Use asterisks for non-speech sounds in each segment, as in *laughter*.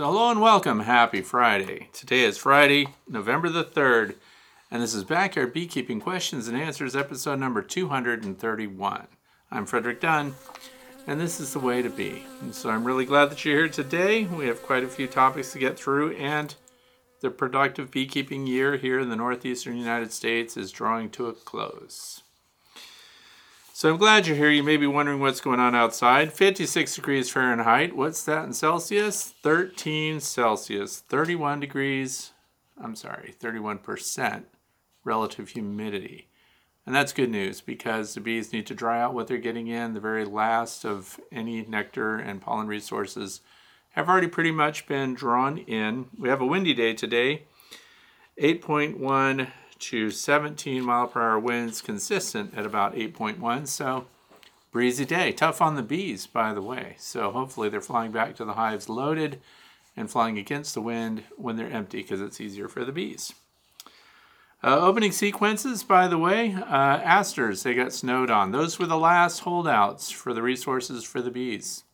So, hello and welcome. Happy Friday. Today is Friday, November the 3rd, and this is Backyard Beekeeping Questions and Answers, episode number 231. I'm Frederick Dunn, and this is the way to be. And so, I'm really glad that you're here today. We have quite a few topics to get through, and the productive beekeeping year here in the northeastern United States is drawing to a close. So I'm glad you're here. You may be wondering what's going on outside. 56 degrees Fahrenheit. What's that in Celsius? 13 Celsius. 31 degrees, I'm sorry, 31% relative humidity. And that's good news because the bees need to dry out what they're getting in. The very last of any nectar and pollen resources have already pretty much been drawn in. We have a windy day today. 8.1 to 17 mile per hour winds consistent at about 8.1 so breezy day. Tough on the bees by the way. So hopefully they're flying back to the hives loaded and flying against the wind when they're empty because it's easier for the bees. Uh, opening sequences by the way uh, asters they got snowed on. Those were the last holdouts for the resources for the bees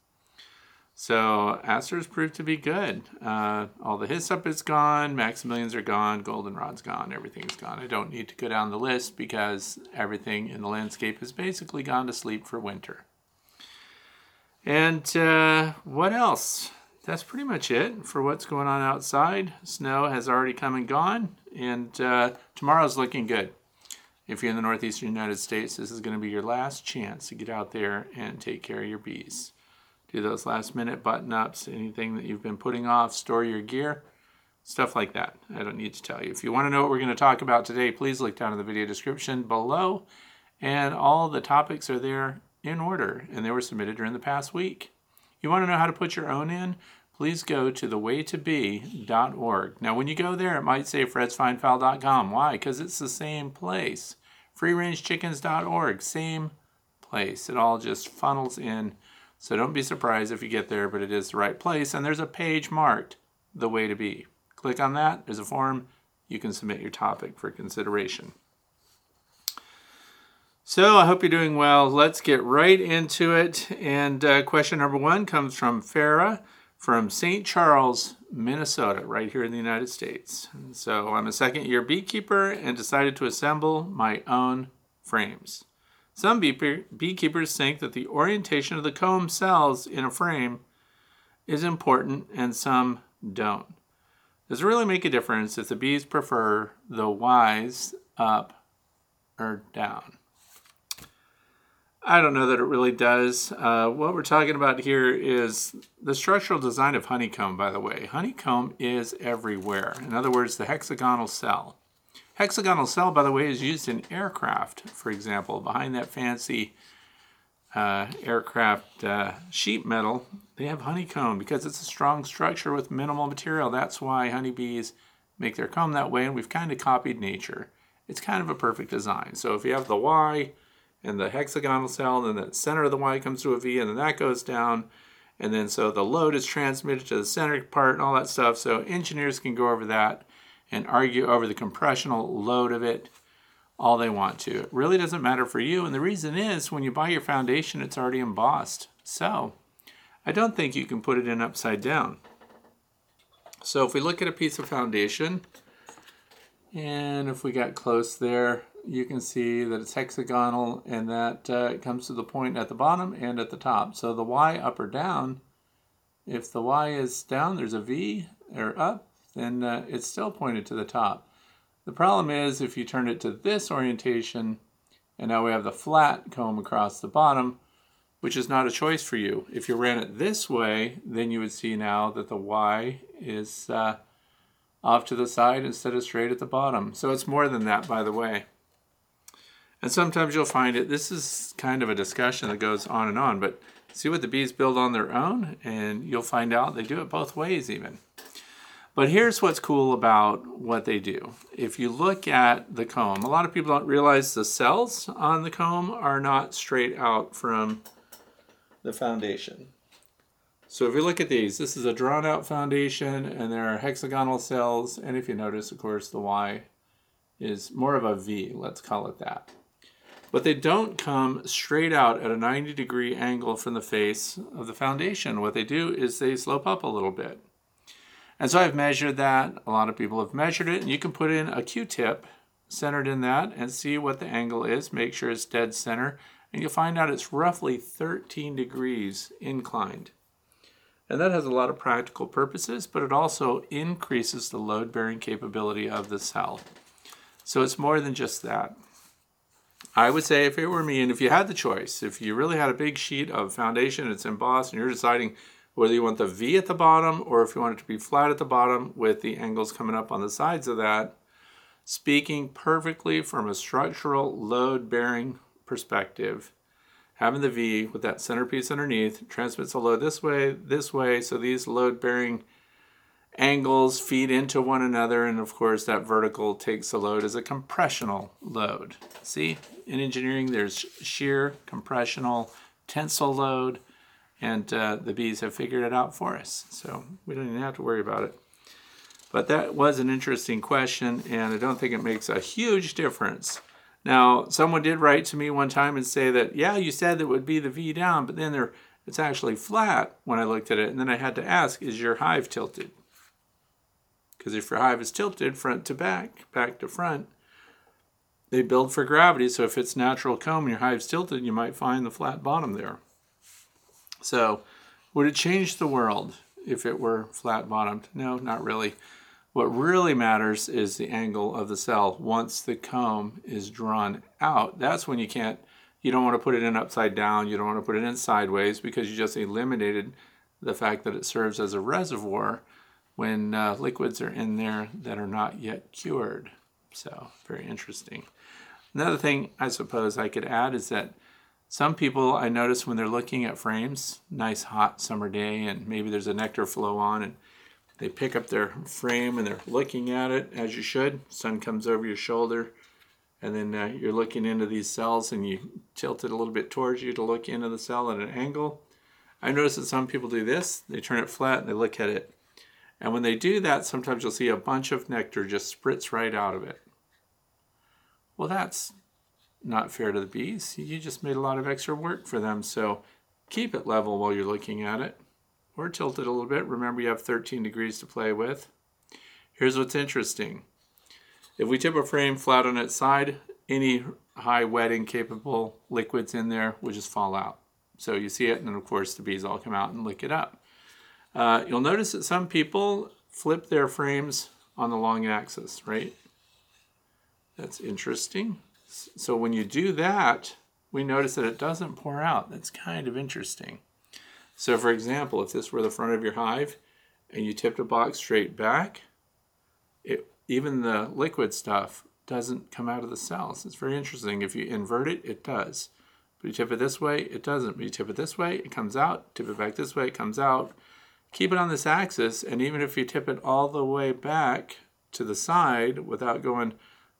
so asters proved to be good. Uh, all the hyssop is gone, maximilians are gone, goldenrod's gone, everything's gone. I don't need to go down the list because everything in the landscape has basically gone to sleep for winter. And uh, what else? That's pretty much it for what's going on outside. Snow has already come and gone, and uh, tomorrow's looking good. If you're in the northeastern United States, this is going to be your last chance to get out there and take care of your bees do those last minute button ups, anything that you've been putting off, store your gear, stuff like that. I don't need to tell you. If you want to know what we're going to talk about today, please look down in the video description below. And all the topics are there in order, and they were submitted during the past week. You want to know how to put your own in? Please go to thewaytobe.org. Now, when you go there, it might say fredsfinefowl.com. Why? Because it's the same place. Freerangechickens.org, same place. It all just funnels in so don't be surprised if you get there, but it is the right place. And there's a page marked the way to be. Click on that. There's a form. You can submit your topic for consideration. So I hope you're doing well. Let's get right into it. And uh, question number one comes from Farah from St. Charles, Minnesota, right here in the United States. And so I'm a second year beekeeper and decided to assemble my own frames. Some beekeepers think that the orientation of the comb cells in a frame is important and some don't. Does it really make a difference if the bees prefer the Y's up or down? I don't know that it really does. Uh, what we're talking about here is the structural design of honeycomb, by the way. Honeycomb is everywhere. In other words, the hexagonal cell. Hexagonal cell, by the way, is used in aircraft, for example. Behind that fancy uh, aircraft uh, sheet metal, they have honeycomb because it's a strong structure with minimal material. That's why honeybees make their comb that way, and we've kind of copied nature. It's kind of a perfect design. So if you have the Y and the hexagonal cell, then the center of the Y comes to a V, and then that goes down, and then so the load is transmitted to the center part and all that stuff. So engineers can go over that and argue over the compressional load of it all they want to. It really doesn't matter for you. And the reason is when you buy your foundation, it's already embossed. So I don't think you can put it in upside down. So if we look at a piece of foundation, and if we got close there, you can see that it's hexagonal and that uh, it comes to the point at the bottom and at the top. So the Y up or down, if the Y is down, there's a V, or up, then uh, it's still pointed to the top. The problem is if you turn it to this orientation, and now we have the flat comb across the bottom, which is not a choice for you. If you ran it this way, then you would see now that the Y is uh, off to the side instead of straight at the bottom. So it's more than that, by the way. And sometimes you'll find it, this is kind of a discussion that goes on and on, but see what the bees build on their own, and you'll find out they do it both ways even. But here's what's cool about what they do. If you look at the comb, a lot of people don't realize the cells on the comb are not straight out from the foundation. So if you look at these, this is a drawn out foundation and there are hexagonal cells. And if you notice, of course, the Y is more of a V, let's call it that. But they don't come straight out at a 90 degree angle from the face of the foundation. What they do is they slope up a little bit. And so I've measured that. A lot of people have measured it, and you can put in a Q-tip centered in that and see what the angle is. Make sure it's dead center, and you'll find out it's roughly 13 degrees inclined. And that has a lot of practical purposes, but it also increases the load bearing capability of the cell. So it's more than just that. I would say if it were me, and if you had the choice, if you really had a big sheet of foundation, it's embossed, and you're deciding whether you want the V at the bottom or if you want it to be flat at the bottom with the angles coming up on the sides of that, speaking perfectly from a structural load bearing perspective, having the V with that centerpiece underneath transmits the load this way, this way, so these load bearing angles feed into one another, and of course, that vertical takes the load as a compressional load. See, in engineering, there's shear, compressional, tensile load, and uh, the bees have figured it out for us. So we don't even have to worry about it. But that was an interesting question, and I don't think it makes a huge difference now, someone did write to me one time and say that, yeah, you said that would be the V down, but then there, it's actually flat when I looked at it. And then I had to ask, is your hive tilted? Because if your hive is tilted front to back, back to front, they build for gravity. So if it's natural comb and your hive's tilted, you might find the flat bottom there. So would it change the world if it were flat bottomed? No, not really. What really matters is the angle of the cell once the comb is drawn out. That's when you can't, you don't want to put it in upside down, you don't want to put it in sideways because you just eliminated the fact that it serves as a reservoir when uh, liquids are in there that are not yet cured. So, very interesting. Another thing I suppose I could add is that some people I notice when they're looking at frames, nice hot summer day, and maybe there's a nectar flow on, and they pick up their frame and they're looking at it as you should. Sun comes over your shoulder, and then uh, you're looking into these cells and you tilt it a little bit towards you to look into the cell at an angle. I notice that some people do this. They turn it flat and they look at it. And when they do that, sometimes you'll see a bunch of nectar just spritz right out of it. Well, that's not fair to the bees. You just made a lot of extra work for them. So keep it level while you're looking at it or tilt it a little bit. Remember you have 13 degrees to play with. Here's what's interesting. If we tip a frame flat on its side, any high wetting capable liquids in there will just fall out. So you see it, and then of course the bees all come out and lick it up. Uh, you'll notice that some people flip their frames on the long axis, right? That's interesting. So when you do that, we notice that it doesn't pour out. That's kind of interesting. So for example, if this were the front of your hive and you tipped a box straight back, it, even the liquid stuff doesn't come out of the cells. It's very interesting. If you invert it, it does. But you tip it this way, it doesn't. But you tip it this way, it comes out. Tip it back this way, it comes out. Keep it on this axis, and even if you tip it all the way back to the side without going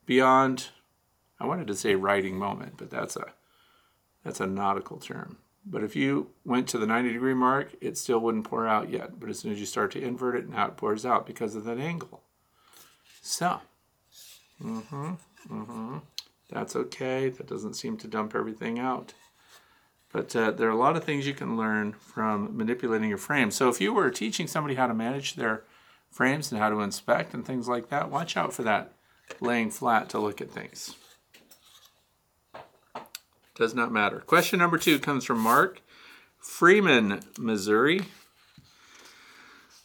beyond, I wanted to say righting moment, but that's a that's a nautical term. But if you went to the 90 degree mark, it still wouldn't pour out yet. But as soon as you start to invert it, now it pours out because of that angle. So, mm-hmm, mm-hmm. That's okay. That doesn't seem to dump everything out. But uh, there are a lot of things you can learn from manipulating your frame. So if you were teaching somebody how to manage their frames and how to inspect and things like that, watch out for that laying flat to look at things. Does not matter. Question number two comes from Mark Freeman, Missouri.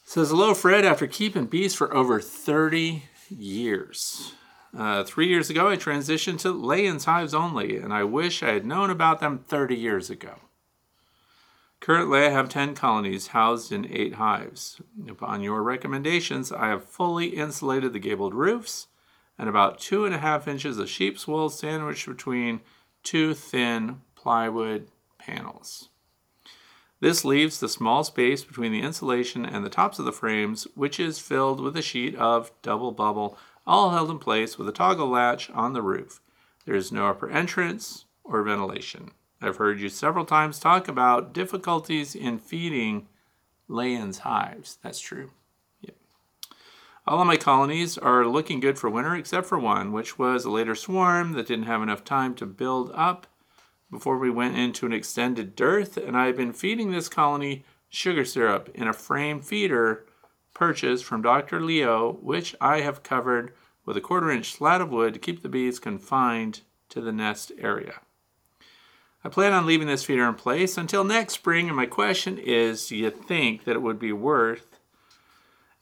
Says, Hello, Fred. After keeping bees for over 30 years, uh, three years ago I transitioned to Layens hives only, and I wish I had known about them 30 years ago. Currently, I have 10 colonies housed in 8 hives. Upon your recommendations, I have fully insulated the gabled roofs and about two and a half inches of sheep's wool sandwiched between two thin plywood panels. This leaves the small space between the insulation and the tops of the frames, which is filled with a sheet of double bubble, all held in place with a toggle latch on the roof. There is no upper entrance or ventilation. I've heard you several times talk about difficulties in feeding Layens hives. That's true. All of my colonies are looking good for winter except for one, which was a later swarm that didn't have enough time to build up before we went into an extended dearth, and I've been feeding this colony sugar syrup in a frame feeder purchase from Dr. Leo, which I have covered with a quarter inch slat of wood to keep the bees confined to the nest area. I plan on leaving this feeder in place until next spring, and my question is do you think that it would be worth,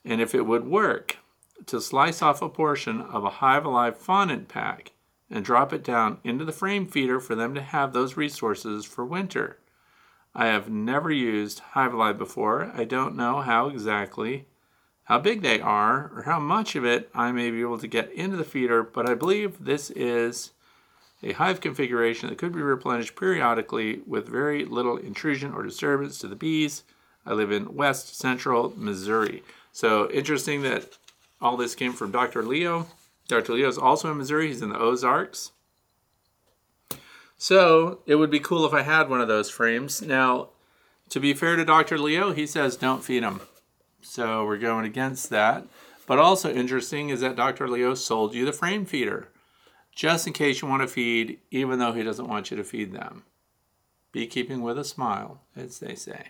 and if it would work, to slice off a portion of a Hive Alive fondant pack and drop it down into the frame feeder for them to have those resources for winter? I have never used Hive Alive before. I don't know how exactly how big they are or how much of it I may be able to get into the feeder, but I believe this is a hive configuration that could be replenished periodically with very little intrusion or disturbance to the bees. I live in west central Missouri. So interesting that all this came from Dr. Leo. Dr. Leo is also in Missouri, he's in the Ozarks. So it would be cool if I had one of those frames. Now, to be fair to Dr. Leo, he says don't feed them. So we're going against that. But also interesting is that Dr. Leo sold you the frame feeder just in case you want to feed, even though he doesn't want you to feed them. Beekeeping with a smile, as they say.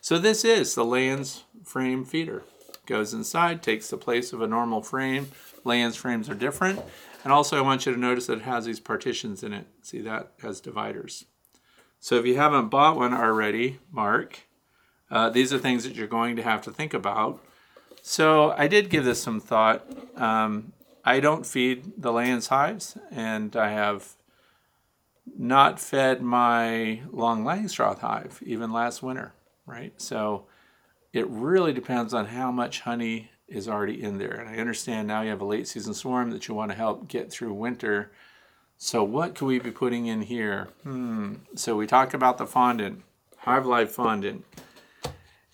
So this is the Layens frame feeder. Goes inside, takes the place of a normal frame. Layens frames are different. And also I want you to notice that it has these partitions in it. See that has dividers. So if you haven't bought one already, Mark, uh, these are things that you're going to have to think about. So I did give this some thought. Um, I don't feed the Layens hives, and I have not fed my long Langstroth hive even last winter, right? So it really depends on how much honey is already in there. And I understand now you have a late season swarm that you want to help get through winter. So what could we be putting in here? Hmm. So we talked about the fondant, Hive Alive fondant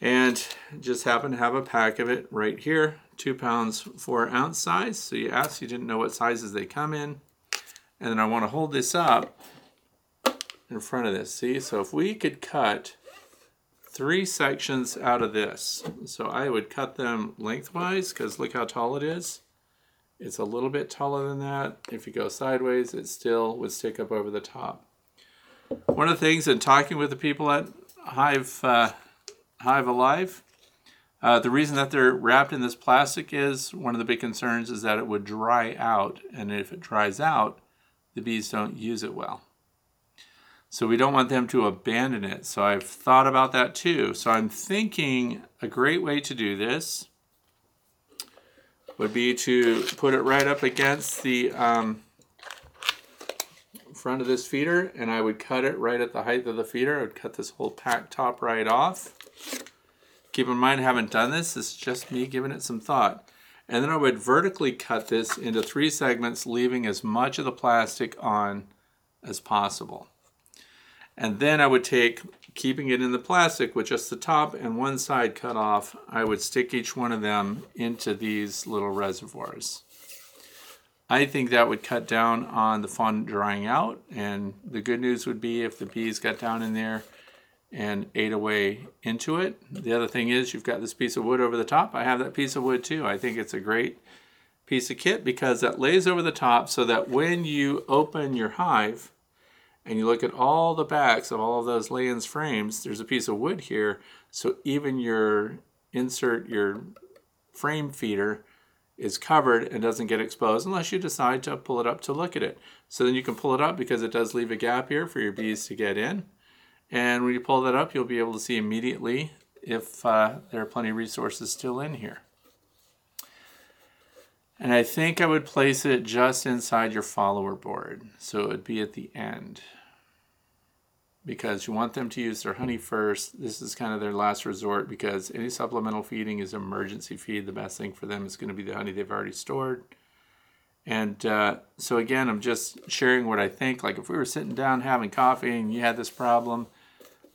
and just happen to have a pack of it right here two pounds four ounce size so you asked you didn't know what sizes they come in and then I want to hold this up in front of this see so if we could cut three sections out of this so I would cut them lengthwise because look how tall it is it's a little bit taller than that if you go sideways it still would stick up over the top one of the things in talking with the people at Hive uh, Hive Alive. Uh, the reason that they're wrapped in this plastic is one of the big concerns is that it would dry out, and if it dries out, the bees don't use it well. So we don't want them to abandon it. So I've thought about that too. So I'm thinking a great way to do this would be to put it right up against the um, front of this feeder and I would cut it right at the height of the feeder. I would cut this whole pack top right off. Keep in mind, I haven't done this. It's just me giving it some thought. And then I would vertically cut this into three segments, leaving as much of the plastic on as possible. And then I would take, keeping it in the plastic with just the top and one side cut off, I would stick each one of them into these little reservoirs. I think that would cut down on the fondant drying out. And the good news would be if the bees got down in there and ate away into it. The other thing is you've got this piece of wood over the top. I have that piece of wood too. I think it's a great piece of kit because that lays over the top so that when you open your hive and you look at all the backs of all of those Layens frames, there's a piece of wood here. So even your insert your frame feeder is covered and doesn't get exposed unless you decide to pull it up to look at it. So then you can pull it up because it does leave a gap here for your bees to get in. And when you pull that up, you'll be able to see immediately if uh, there are plenty of resources still in here. And I think I would place it just inside your follower board. So it would be at the end. Because you want them to use their honey first. This is kind of their last resort because any supplemental feeding is emergency feed. The best thing for them is going to be the honey they've already stored. And uh, so again, I'm just sharing what I think. Like if we were sitting down having coffee and you had this problem,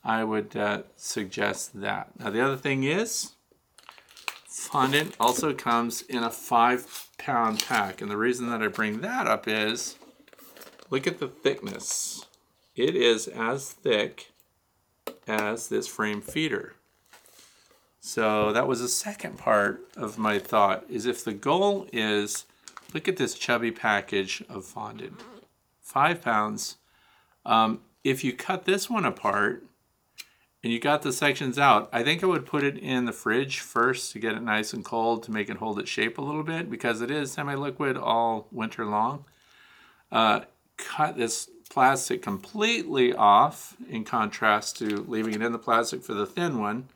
I would uh, suggest that. Now the other thing is, fondant also comes in a five pound pack. And the reason that I bring that up is, look at the thickness. It is as thick as this frame feeder. So that was the second part of my thought, is if the goal is, look at this chubby package of fondant, five pounds. Um, if you cut this one apart, and you got the sections out, I think I would put it in the fridge first to get it nice and cold to make it hold its shape a little bit because it is semi-liquid all winter long. Uh, cut this plastic completely off in contrast to leaving it in the plastic for the thin one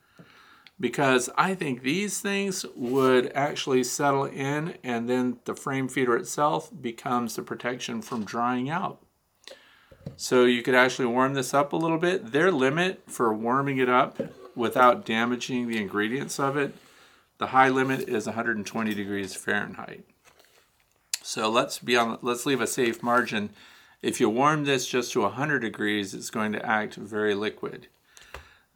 because I think these things would actually settle in and then the frame feeder itself becomes the protection from drying out. So you could actually warm this up a little bit. Their limit for warming it up without damaging the ingredients of it, the high limit is 120 degrees Fahrenheit. So let's be on let's leave a safe margin. If you warm this just to 100 degrees, it's going to act very liquid.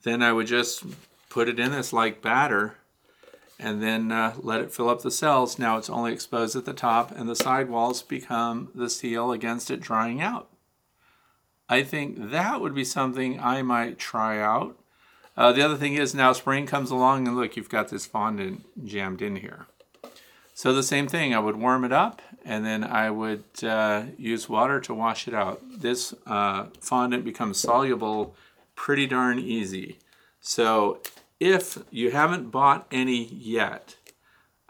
Then I would just put it in this like batter and then uh, let it fill up the cells. Now it's only exposed at the top and the side walls become the seal against it drying out. I think that would be something I might try out. Uh, the other thing is now spring comes along and look, you've got this fondant jammed in here. So the same thing, I would warm it up and then I would uh, use water to wash it out. This uh, fondant becomes soluble pretty darn easy. So if you haven't bought any yet,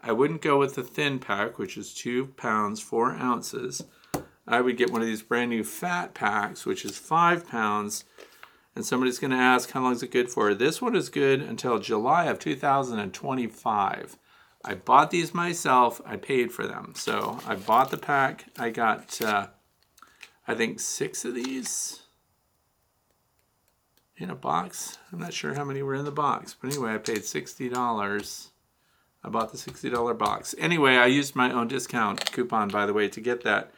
I wouldn't go with the thin pack, which is two pounds, four ounces. I would get one of these brand new fat packs, which is five pounds. And somebody's going to ask, how long is it good for? This one is good until July of 2025. I bought these myself. I paid for them. So I bought the pack. I got, uh, I think, six of these in a box. I'm not sure how many were in the box. But anyway, I paid $60. I bought the $60 box. Anyway, I used my own discount coupon, by the way, to get that.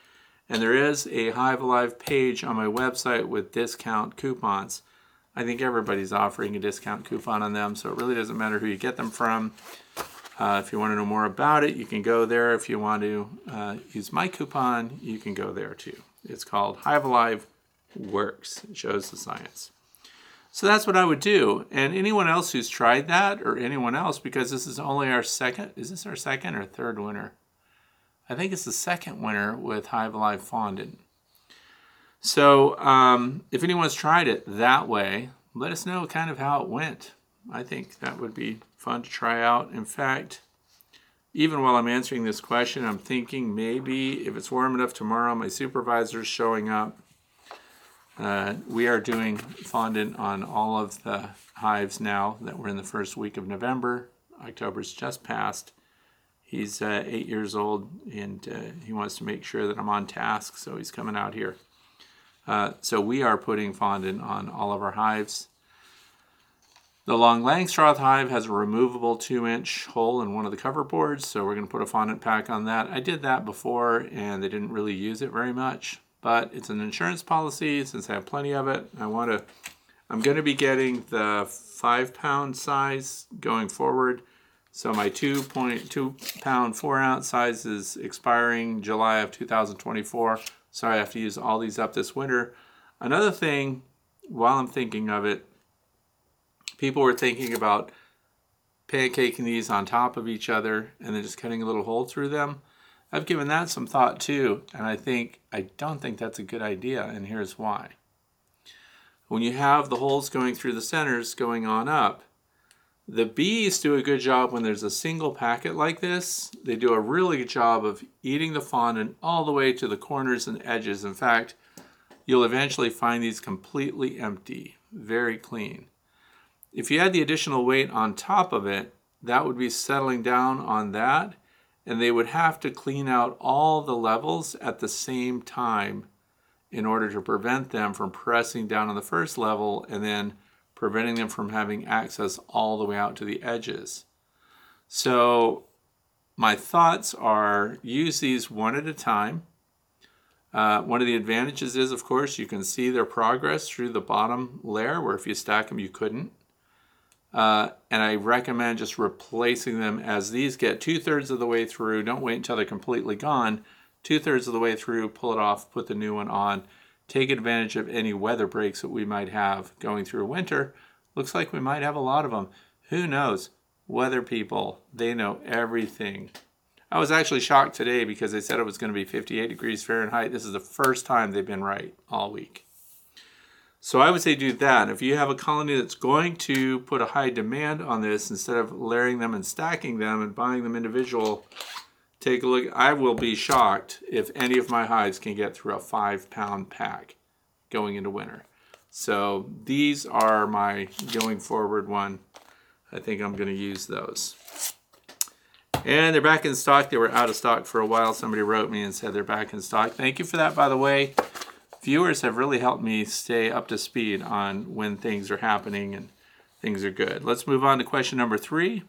And there is a Hive Alive page on my website with discount coupons. I think everybody's offering a discount coupon on them, so it really doesn't matter who you get them from. Uh, if you want to know more about it, you can go there. If you want to uh, use my coupon, you can go there too. It's called Hive Alive Works. It shows the science. So that's what I would do. And anyone else who's tried that, or anyone else, because this is only our second, is this our second or third winter? I think it's the second winter with Hive Alive Fondant. So um, if anyone's tried it that way, let us know kind of how it went. I think that would be fun to try out. In fact, even while I'm answering this question, I'm thinking maybe if it's warm enough tomorrow, my supervisor's showing up. Uh, we are doing fondant on all of the hives now that we're in the first week of November. October's just passed. He's uh, eight years old and uh, he wants to make sure that I'm on task, so he's coming out here. Uh, so we are putting fondant on all of our hives. The long Langstroth hive has a removable two inch hole in one of the cover boards, so we're going to put a fondant pack on that. I did that before and they didn't really use it very much, but it's an insurance policy since I have plenty of it. I want to, I'm going to be getting the five pound size going forward so my 2.2 pound 4 ounce size is expiring July of 2024. So I have to use all these up this winter. Another thing, while I'm thinking of it, people were thinking about pancaking these on top of each other and then just cutting a little hole through them. I've given that some thought too, and I think I don't think that's a good idea, and here's why. When you have the holes going through the centers going on up, the bees do a good job when there's a single packet like this. They do a really good job of eating the fondant all the way to the corners and edges. In fact, you'll eventually find these completely empty, very clean. If you add the additional weight on top of it, that would be settling down on that, and they would have to clean out all the levels at the same time in order to prevent them from pressing down on the first level and then preventing them from having access all the way out to the edges. So my thoughts are use these one at a time. Uh, one of the advantages is, of course, you can see their progress through the bottom layer, where if you stack them, you couldn't. Uh, and I recommend just replacing them as these get two thirds of the way through. Don't wait until they're completely gone. Two thirds of the way through, pull it off, put the new one on, take advantage of any weather breaks that we might have going through winter. Looks like we might have a lot of them. Who knows? Weather people, they know everything. I was actually shocked today because they said it was going to be 58 degrees Fahrenheit. This is the first time they've been right all week. So I would say do that. If you have a colony that's going to put a high demand on this, instead of layering them and stacking them and buying them individual, take a look. I will be shocked if any of my hives can get through a five pound pack going into winter. So these are my going forward one. I think I'm going to use those. And they're back in stock. They were out of stock for a while. Somebody wrote me and said they're back in stock. Thank you for that, by the way. Viewers have really helped me stay up to speed on when things are happening and things are good. Let's move on to question number three.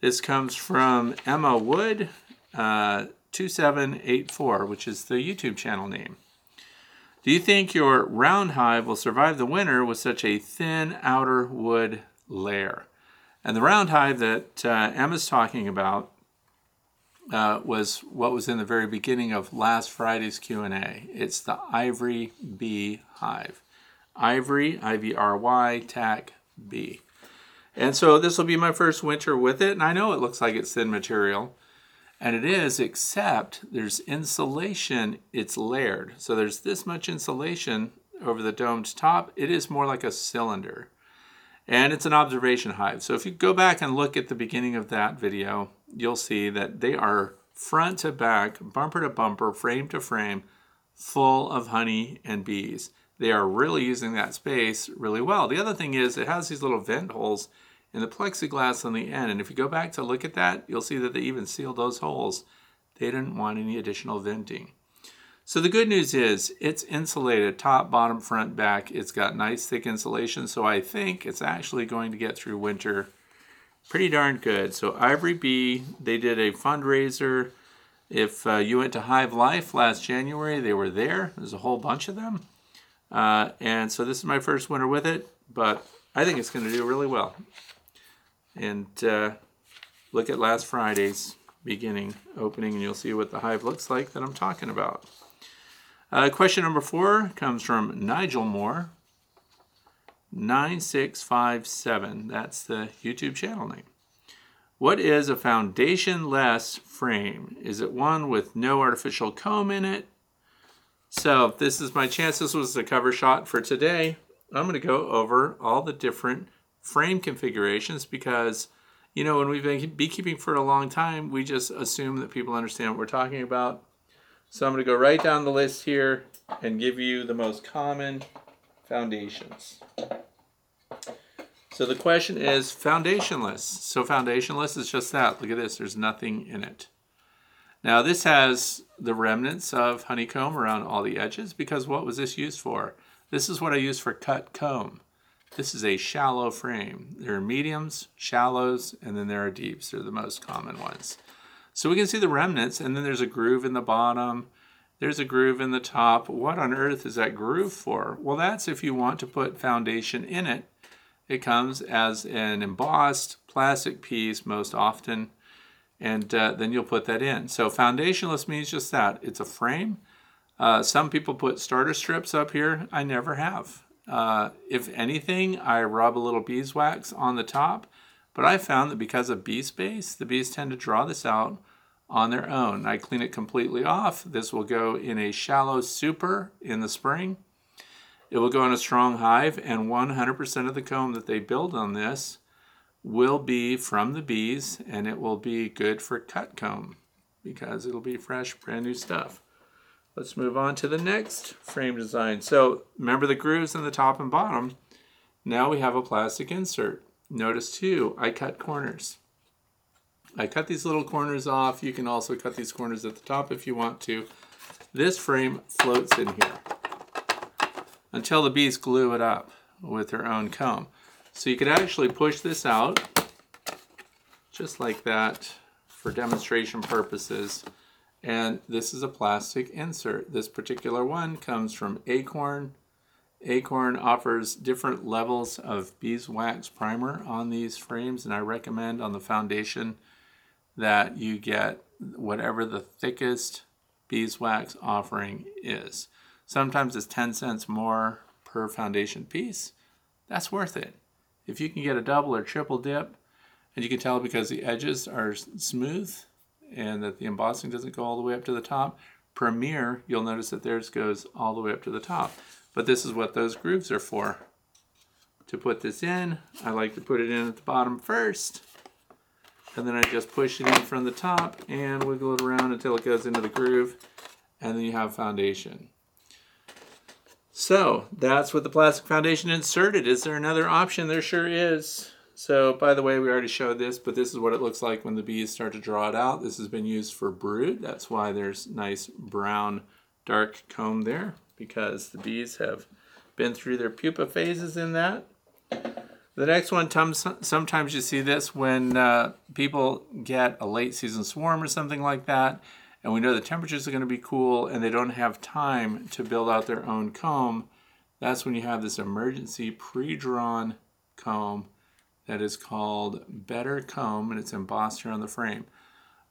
This comes from Emma Wood, uh, 2784, which is the YouTube channel name. Do you think your round hive will survive the winter with such a thin outer wood layer? And the round hive that uh, Emma's talking about uh, was what was in the very beginning of last Friday's Q&A. It's the Ivory Bee hive. Ivry, I-V-R-Y, tack, bee. And so this will be my first winter with it, and I know it looks like it's thin material, and it is, except there's insulation, it's layered. So there's this much insulation over the domed top. It is more like a cylinder. And it's an observation hive. So if you go back and look at the beginning of that video, you'll see that they are front to back, bumper to bumper, frame to frame, full of honey and bees. They are really using that space really well. The other thing is it has these little vent holes in the plexiglass on the end. And if you go back to look at that, you'll see that they even sealed those holes. They didn't want any additional venting. So the good news is it's insulated top, bottom, front, back. It's got nice thick insulation. So I think it's actually going to get through winter pretty darn good. So Ivry-B, they did a fundraiser. If uh, you went to Hive Life last January, they were there. There's a whole bunch of them. Uh, and so this is my first winter with it, but I think it's going to do really well. And uh, look at last Friday's beginning opening and you'll see what the hive looks like that I'm talking about. Uh, question number four comes from Nigel Moore. 9657. That's the YouTube channel name. What is a foundation-less frame? Is it one with no artificial comb in it? So this is my chance. This was the cover shot for today. I'm going to go over all the different frame configurations because, you know, when we've been beekeeping for a long time, we just assume that people understand what we're talking about. So I'm going to go right down the list here and give you the most common foundations. So the question is foundationless. So foundationless is just that. Look at this. There's nothing in it. Now this has the remnants of honeycomb around all the edges because what was this used for? This is what I use for cut comb. This is a shallow frame. There are mediums, shallows, and then there are deeps. They're the most common ones. So we can see the remnants, and then there's a groove in the bottom. There's a groove in the top. What on earth is that groove for? Well, that's if you want to put foundation in it. It comes as an embossed plastic piece most often, and uh, then you'll put that in. So foundationless means just that. It's a frame. Uh, some people put starter strips up here. I never have. Uh, if anything, I rub a little beeswax on the top but I found that because of bee space, the bees tend to draw this out on their own. I clean it completely off. This will go in a shallow super in the spring. It will go in a strong hive, and 100% of the comb that they build on this will be from the bees, and it will be good for cut comb because it'll be fresh, brand new stuff. Let's move on to the next frame design. So remember the grooves in the top and bottom. Now we have a plastic insert. Notice too, I cut corners. I cut these little corners off. You can also cut these corners at the top if you want to. This frame floats in here until the bees glue it up with their own comb. So you could actually push this out just like that for demonstration purposes. And this is a plastic insert. This particular one comes from Acorn Acorn offers different levels of beeswax primer on these frames and I recommend on the foundation that you get whatever the thickest beeswax offering is. Sometimes it's 10 cents more per foundation piece. That's worth it. If you can get a double or triple dip, and you can tell because the edges are smooth and that the embossing doesn't go all the way up to the top, Premier, you'll notice that theirs goes all the way up to the top. But this is what those grooves are for. To put this in, I like to put it in at the bottom first, and then I just push it in from the top and wiggle it around until it goes into the groove, and then you have foundation. So that's with the plastic foundation inserted. Is there another option? There sure is. So by the way, we already showed this, but this is what it looks like when the bees start to draw it out. This has been used for brood. That's why there's nice brown dark comb there because the bees have been through their pupa phases in that. The next one, sometimes you see this when uh, people get a late season swarm or something like that and we know the temperatures are going to be cool and they don't have time to build out their own comb, that's when you have this emergency pre-drawn comb that is called Better Comb and it's embossed here on the frame.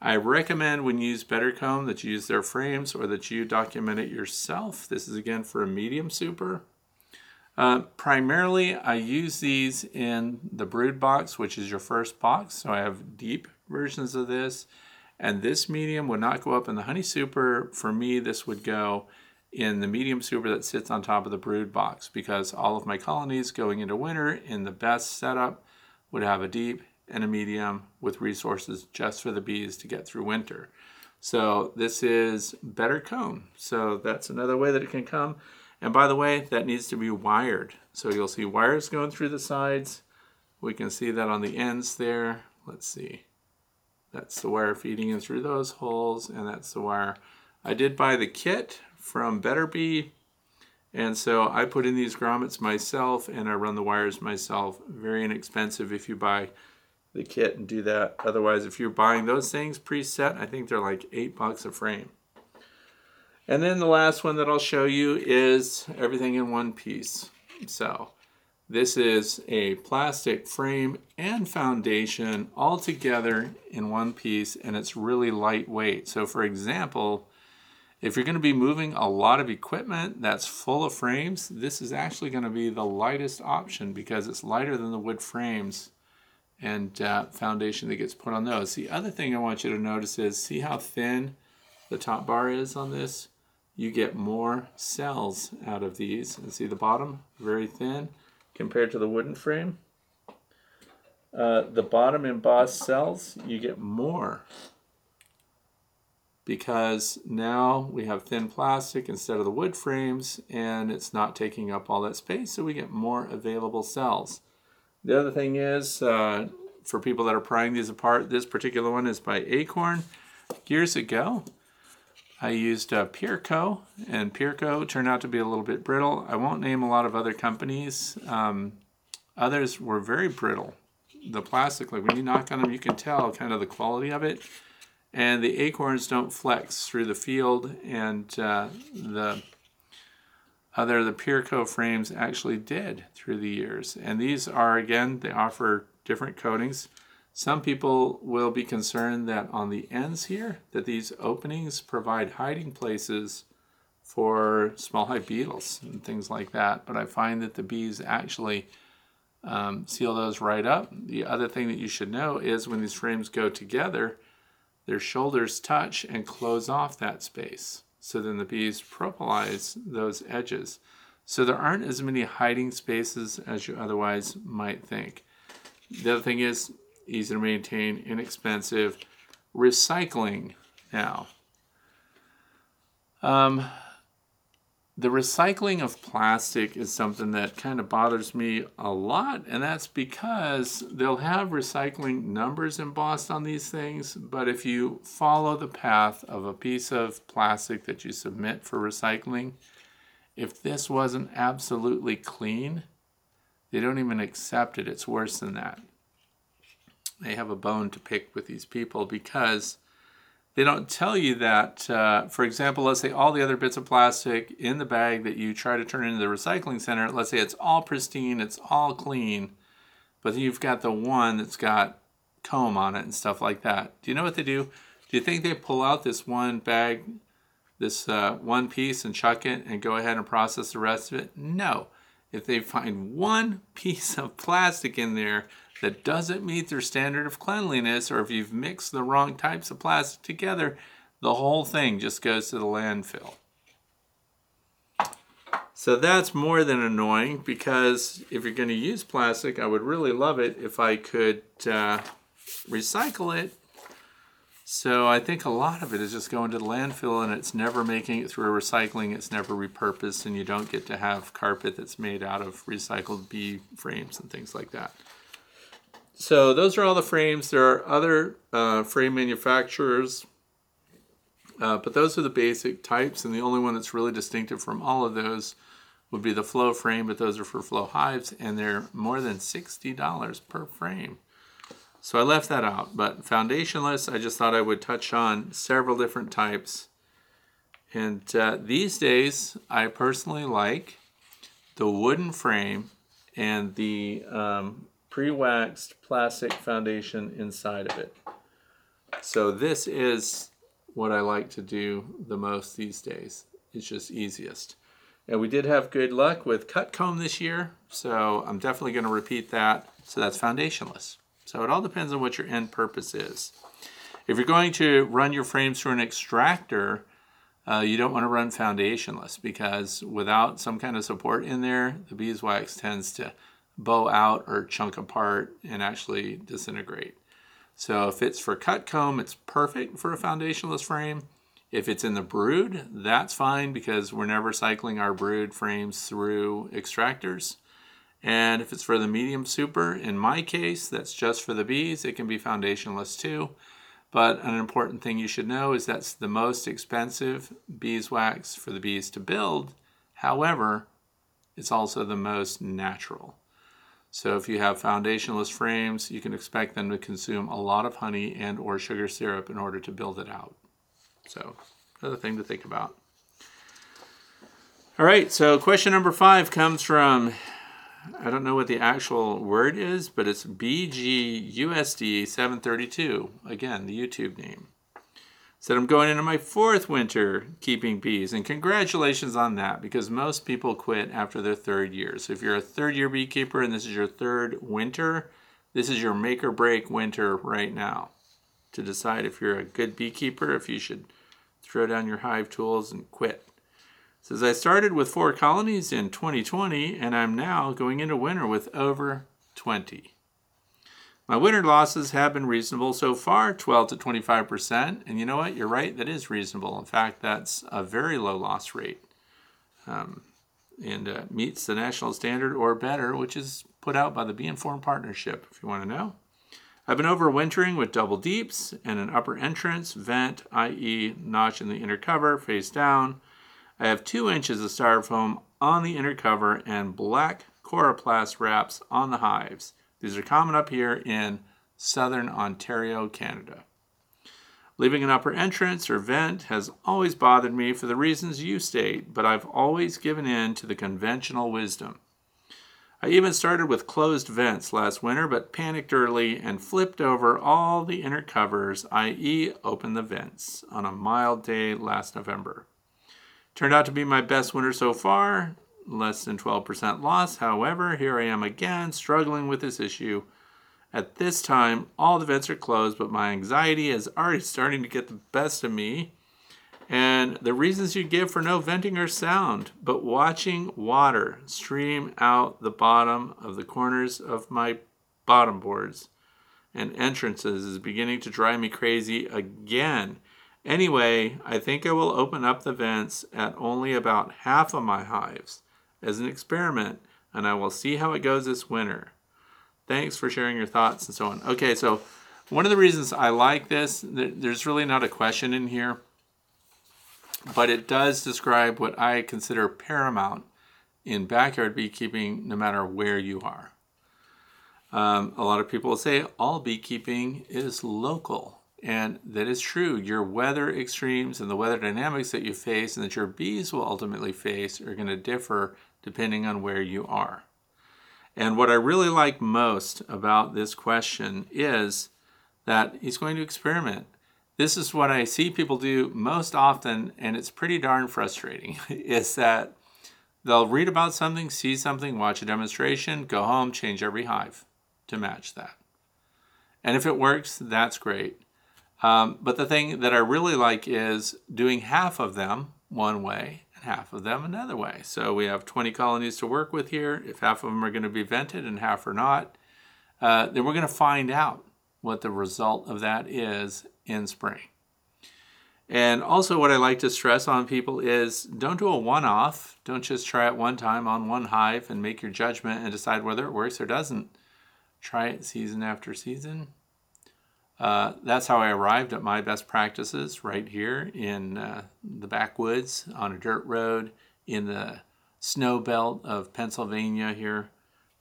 I recommend when you use Better Comb that you use their frames or that you document it yourself. This is again for a medium super. Uh, primarily, I use these in the brood box, which is your first box. So I have deep versions of this and this medium would not go up in the honey super. For me, this would go in the medium super that sits on top of the brood box because all of my colonies going into winter in the best setup would have a deep and a medium with resources just for the bees to get through winter. So this is better comb. So that's another way that it can come. And by the way, that needs to be wired. So you'll see wires going through the sides. We can see that on the ends there. Let's see. That's the wire feeding in through those holes, and that's the wire. I did buy the kit from Better Bee, and so I put in these grommets myself, and I run the wires myself. Very inexpensive if you buy the kit and do that. Otherwise, if you're buying those things preset, I think they're like eight bucks a frame. And then the last one that I'll show you is everything in one piece. So this is a plastic frame and foundation all together in one piece and it's really lightweight. So for example, if you're going to be moving a lot of equipment that's full of frames, this is actually going to be the lightest option because it's lighter than the wood frames and uh, foundation that gets put on those. The other thing I want you to notice is see how thin the top bar is on this? You get more cells out of these. And see the bottom? Very thin compared to the wooden frame. Uh, the bottom embossed cells, you get more because now we have thin plastic instead of the wood frames and it's not taking up all that space so we get more available cells. The other thing is uh, for people that are prying these apart, this particular one is by Acorn. Years ago, I used uh, Pierco, and Pierco turned out to be a little bit brittle. I won't name a lot of other companies. Um, others were very brittle. The plastic, like when you knock on them, you can tell kind of the quality of it. And the acorns don't flex through the field, and uh, the other, the Pierco frames actually did through the years. And these are, again, they offer different coatings. Some people will be concerned that on the ends here, that these openings provide hiding places for small hive beetles and things like that. But I find that the bees actually um, seal those right up. The other thing that you should know is when these frames go together, their shoulders touch and close off that space. So then the bees propolize those edges. So there aren't as many hiding spaces as you otherwise might think. The other thing is easy to maintain, inexpensive. Recycling now. Um, the recycling of plastic is something that kind of bothers me a lot, and that's because they'll have recycling numbers embossed on these things, but if you follow the path of a piece of plastic that you submit for recycling, if this wasn't absolutely clean, they don't even accept it. It's worse than that they have a bone to pick with these people because they don't tell you that, uh, for example, let's say all the other bits of plastic in the bag that you try to turn into the recycling center, let's say it's all pristine, it's all clean, but you've got the one that's got comb on it and stuff like that. Do you know what they do? Do you think they pull out this one bag, this uh, one piece and chuck it and go ahead and process the rest of it? No. If they find one *laughs* piece of plastic in there that doesn't meet their standard of cleanliness, or if you've mixed the wrong types of plastic together, the whole thing just goes to the landfill. So that's more than annoying because if you're going to use plastic, I would really love it if I could uh, recycle it. So I think a lot of it is just going to the landfill and it's never making it through recycling. It's never repurposed, and you don't get to have carpet that's made out of recycled bee frames and things like that. So those are all the frames. There are other uh, frame manufacturers, uh, but those are the basic types, and the only one that's really distinctive from all of those would be the flow frame, but those are for flow hives, and they're more than $60 per frame. So I left that out, but foundationless, I just thought I would touch on several different types. And uh, these days, I personally like the wooden frame and the um, pre-waxed plastic foundation inside of it. So this is what I like to do the most these days. It's just easiest. And we did have good luck with cut comb this year, so I'm definitely going to repeat that. So that's foundationless. So it all depends on what your end purpose is. If you're going to run your frames through an extractor, uh, you don't want to run foundationless because without some kind of support in there, the beeswax tends to bow out or chunk apart and actually disintegrate. So if it's for cut comb, it's perfect for a foundationless frame. If it's in the brood, that's fine because we're never cycling our brood frames through extractors. And if it's for the medium super, in my case, that's just for the bees. It can be foundationless too. But an important thing you should know is that's the most expensive beeswax for the bees to build. However, it's also the most natural. So if you have foundationless frames, you can expect them to consume a lot of honey and or sugar syrup in order to build it out. So another thing to think about. All right, so question number five comes from, I don't know what the actual word is, but it's BGUSD732. Again, the YouTube name said I'm going into my fourth winter keeping bees, and congratulations on that because most people quit after their third year. So if you're a third year beekeeper and this is your third winter, this is your make or break winter right now to decide if you're a good beekeeper, if you should throw down your hive tools and quit. Says I started with four colonies in 2020 and I'm now going into winter with over 20. My winter losses have been reasonable so far, 12 to 25%. And you know what? You're right, that is reasonable. In fact, that's a very low loss rate um, and uh, meets the national standard or better, which is put out by the Bee Informed Partnership, if you want to know. I've been overwintering with double deeps and an upper entrance, vent, i.e., notch in the inner cover, face down. I have two inches of styrofoam on the inner cover and black coroplast wraps on the hives. These are common up here in southern Ontario, Canada. Leaving an upper entrance or vent has always bothered me for the reasons you state, but I've always given in to the conventional wisdom. I even started with closed vents last winter, but panicked early and flipped over all the inner covers, i.e., opened the vents, on a mild day last November. Turned out to be my best winter so far, less than 12% loss. However, here I am again struggling with this issue. At this time, all the vents are closed, but my anxiety is already *laughs* starting to get the best of me. And the reasons you give for no venting are sound, but watching water stream out the bottom of the corners of my bottom boards and entrances is beginning to drive me crazy again. Anyway, I think I will open up the vents at only about half of my hives as an experiment, and I will see how it goes this winter. Thanks for sharing your thoughts and so on. Okay, so one of the reasons I like this, there's really not a question in here, but it does describe what I consider paramount in backyard beekeeping, no matter where you are. Um, a lot of people say all beekeeping is local. And that is true. Your weather extremes and the weather dynamics that you face and that your bees will ultimately face are going to differ depending on where you are. And what I really like most about this question is that he's going to experiment. This is what I see people do most often, and it's pretty darn frustrating, *laughs* is that they'll read about something, see something, watch a demonstration, go home, change every hive to match that. And if it works, that's great. Um, but the thing that I really like is doing half of them one way and half of them another way. So we have 20 colonies to work with here. If half of them are going to be vented and half are not, uh, then we're going to find out what the result of that is in spring. And also, what I like to stress on people is don't do a one off. Don't just try it one time on one hive and make your judgment and decide whether it works or doesn't. Try it season after season. Uh, that's how I arrived at my best practices right here in uh, the backwoods on a dirt road in the snow belt of Pennsylvania here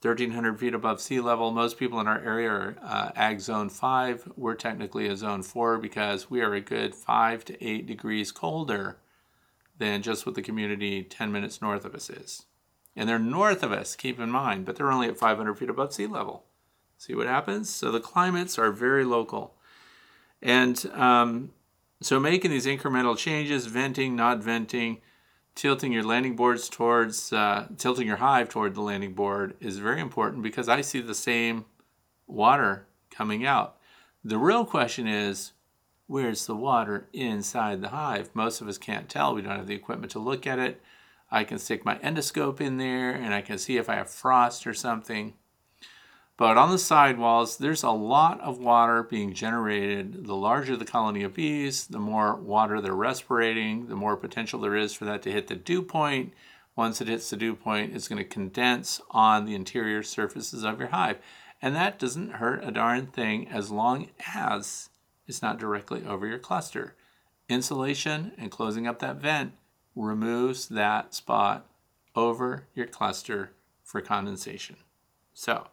1,300 feet above sea level. Most people in our area are uh, Ag Zone 5. We're technically a Zone 4 because we are a good 5 to 8 degrees colder than just what the community 10 minutes north of us is. And they're north of us, keep in mind, but they're only at 500 feet above sea level. See what happens? So the climates are very local. And um, so making these incremental changes, venting, not venting, tilting your landing boards towards uh, tilting your hive toward the landing board is very important because I see the same water coming out. The real question is where's the water inside the hive? Most of us can't tell. We don't have the equipment to look at it. I can stick my endoscope in there and I can see if I have frost or something. But on the side walls, there's a lot of water being generated. The larger the colony of bees, the more water they're respirating, the more potential there is for that to hit the dew point. Once it hits the dew point, it's going to condense on the interior surfaces of your hive. And that doesn't hurt a darn thing as long as it's not directly over your cluster. Insulation and closing up that vent removes that spot over your cluster for condensation. So,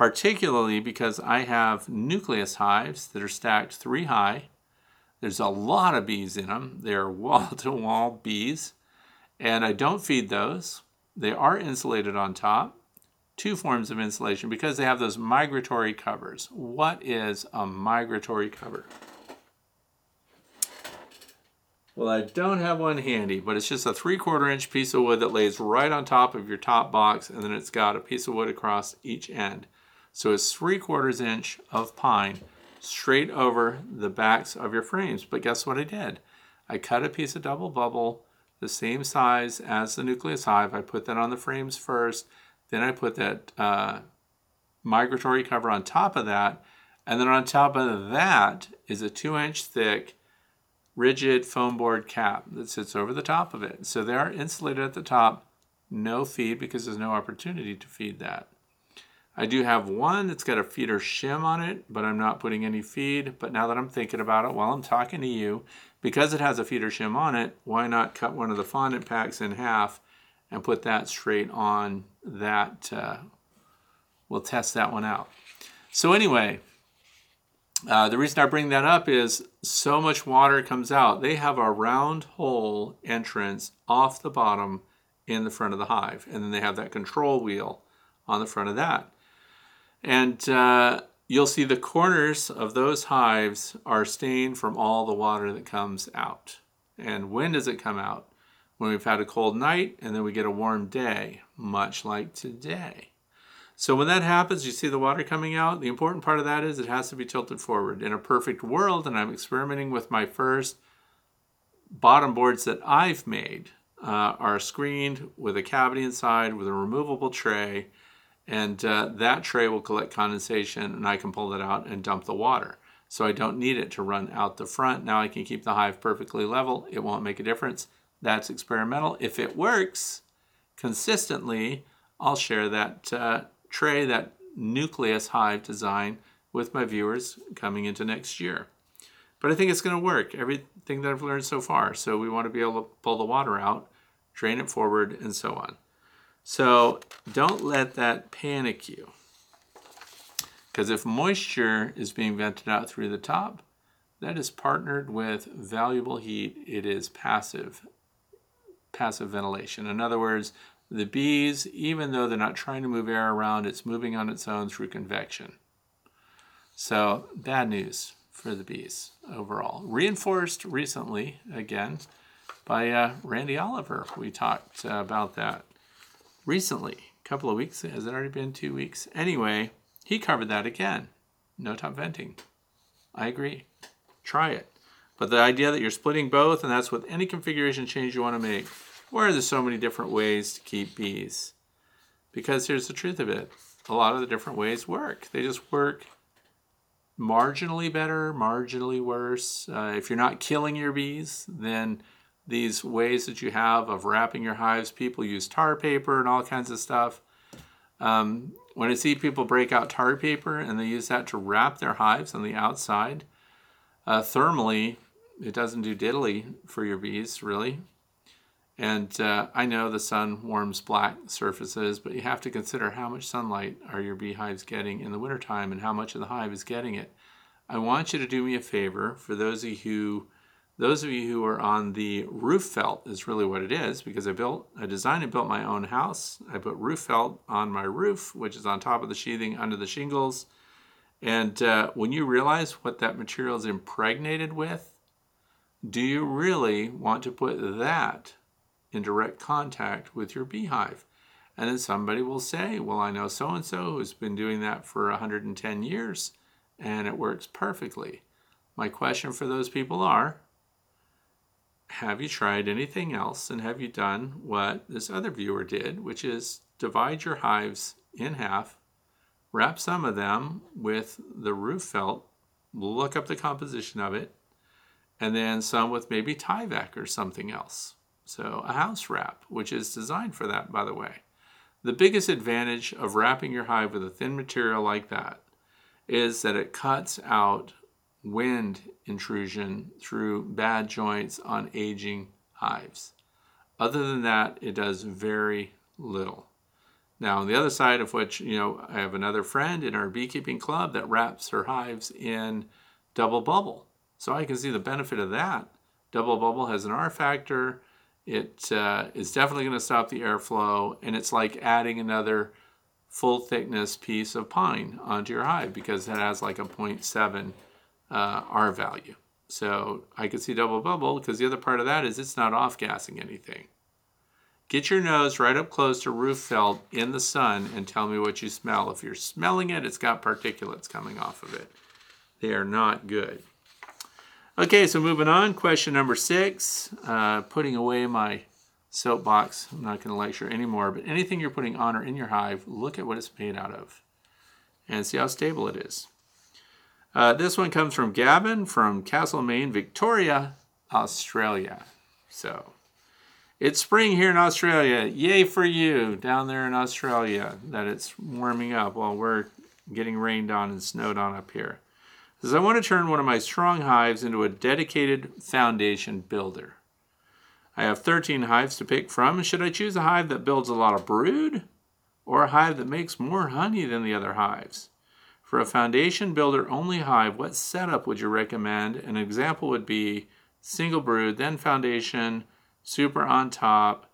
particularly because I have nucleus hives that are stacked three high. There's a lot of bees in them. They're wall to wall bees, and I don't feed those. They are insulated on top. Two forms of insulation because they have those migratory covers. What is a migratory cover? Well, I don't have one handy, but it's just a three quarter inch piece of wood that lays right on top of your top box, and then it's got a piece of wood across each end. So it's three quarters inch of pine straight over the backs of your frames. But guess what I did? I cut a piece of double bubble the same size as the nucleus hive. I put that on the frames first. Then I put that uh, migratory cover on top of that. And then on top of that is a two inch thick rigid foam board cap that sits over the top of it. So they are insulated at the top, no feed because there's no opportunity to feed that. I do have one that's got a feeder shim on it, but I'm not putting any feed. But now that I'm thinking about it while I'm talking to you, because it has a feeder shim on it, why not cut one of the fondant packs in half and put that straight on that? Uh, we'll test that one out. So anyway, uh, the reason I bring that up is so much water comes out. They have a round hole entrance off the bottom in the front of the hive, and then they have that control wheel on the front of that. And uh, you'll see the corners of those hives are stained from all the water that comes out. And when does it come out? When we've had a cold night and then we get a warm day, much like today. So when that happens, you see the water coming out. The important part of that is it has to be tilted forward. In a perfect world, and I'm experimenting with my first bottom boards that I've made, uh, are screened with a cavity inside with a removable tray. And uh, that tray will collect condensation and I can pull that out and dump the water. So I don't need it to run out the front. Now I can keep the hive perfectly level. It won't make a difference. That's experimental. If it works consistently, I'll share that uh, tray that nucleus hive design with my viewers coming into next year. But I think it's going to work, everything that I've learned so far. So we want to be able to pull the water out, drain it forward, and so on. So don't let that panic you. Because if moisture is being vented out through the top, that is partnered with valuable heat. It is passive, passive ventilation. In other words, the bees, even though they're not trying to move air around, it's moving on its own through convection. So, bad news for the bees overall. Reinforced recently, again, by uh, Randy Oliver. We talked uh, about that recently, a couple of weeks. Has it already been two weeks? Anyway, he covered that again. No top venting. I agree. Try it. But the idea that you're splitting both, and that's with any configuration change you want to make, why are there so many different ways to keep bees? Because here's the truth of it. A lot of the different ways work. They just work marginally better, marginally worse. Uh, if you're not killing your bees, then these ways that you have of wrapping your hives, people use tar paper and all kinds of stuff. Um, when I see people break out tar paper and they use that to wrap their hives on the outside, uh, thermally, it doesn't do diddly for your bees, really. And uh, I know the sun warms black surfaces, but you have to consider how much sunlight are your beehives getting in the wintertime and how much of the hive is getting it. I want you to do me a favor for those of you who those of you who are on the roof felt is really what it is because I built, I designed and built my own house. I put roof felt on my roof, which is on top of the sheathing under the shingles. And uh, when you realize what that material is impregnated with, do you really want to put that in direct contact with your beehive? And then somebody will say, Well, I know so and so who's been doing that for 110 years and it works perfectly. My question for those people are have you tried anything else and have you done what this other viewer did, which is divide your hives in half, wrap some of them with the roof felt, look up the composition of it, and then some with maybe Tyvek or something else. So a house wrap, which is designed for that, by the way. The biggest advantage of wrapping your hive with a thin material like that is that it cuts out wind intrusion through bad joints on aging hives. Other than that, it does very little. Now, on the other side of which, you know, I have another friend in our beekeeping club that wraps her hives in double bubble. So I can see the benefit of that. Double bubble has an R factor. It uh, is definitely going to stop the airflow, and it's like adding another full thickness piece of pine onto your hive because it has like a 0.7 uh, R value. So I could see double bubble because the other part of that is it's not off gassing anything. Get your nose right up close to roof felt in the sun and tell me what you smell. If you're smelling it, it's got particulates coming off of it. They are not good. Okay, so moving on, question number six. Uh, putting away my soapbox, I'm not going to lecture anymore, but anything you're putting on or in your hive, look at what it's made out of and see how stable it is. Uh, this one comes from Gavin from Castlemaine, Victoria, Australia. So it's spring here in Australia. Yay for you down there in Australia that it's warming up while we're getting rained on and snowed on up here. Says I want to turn one of my strong hives into a dedicated foundation builder. I have 13 hives to pick from. Should I choose a hive that builds a lot of brood or a hive that makes more honey than the other hives? For a foundation builder only hive, what setup would you recommend? An example would be single brood, then foundation, super on top.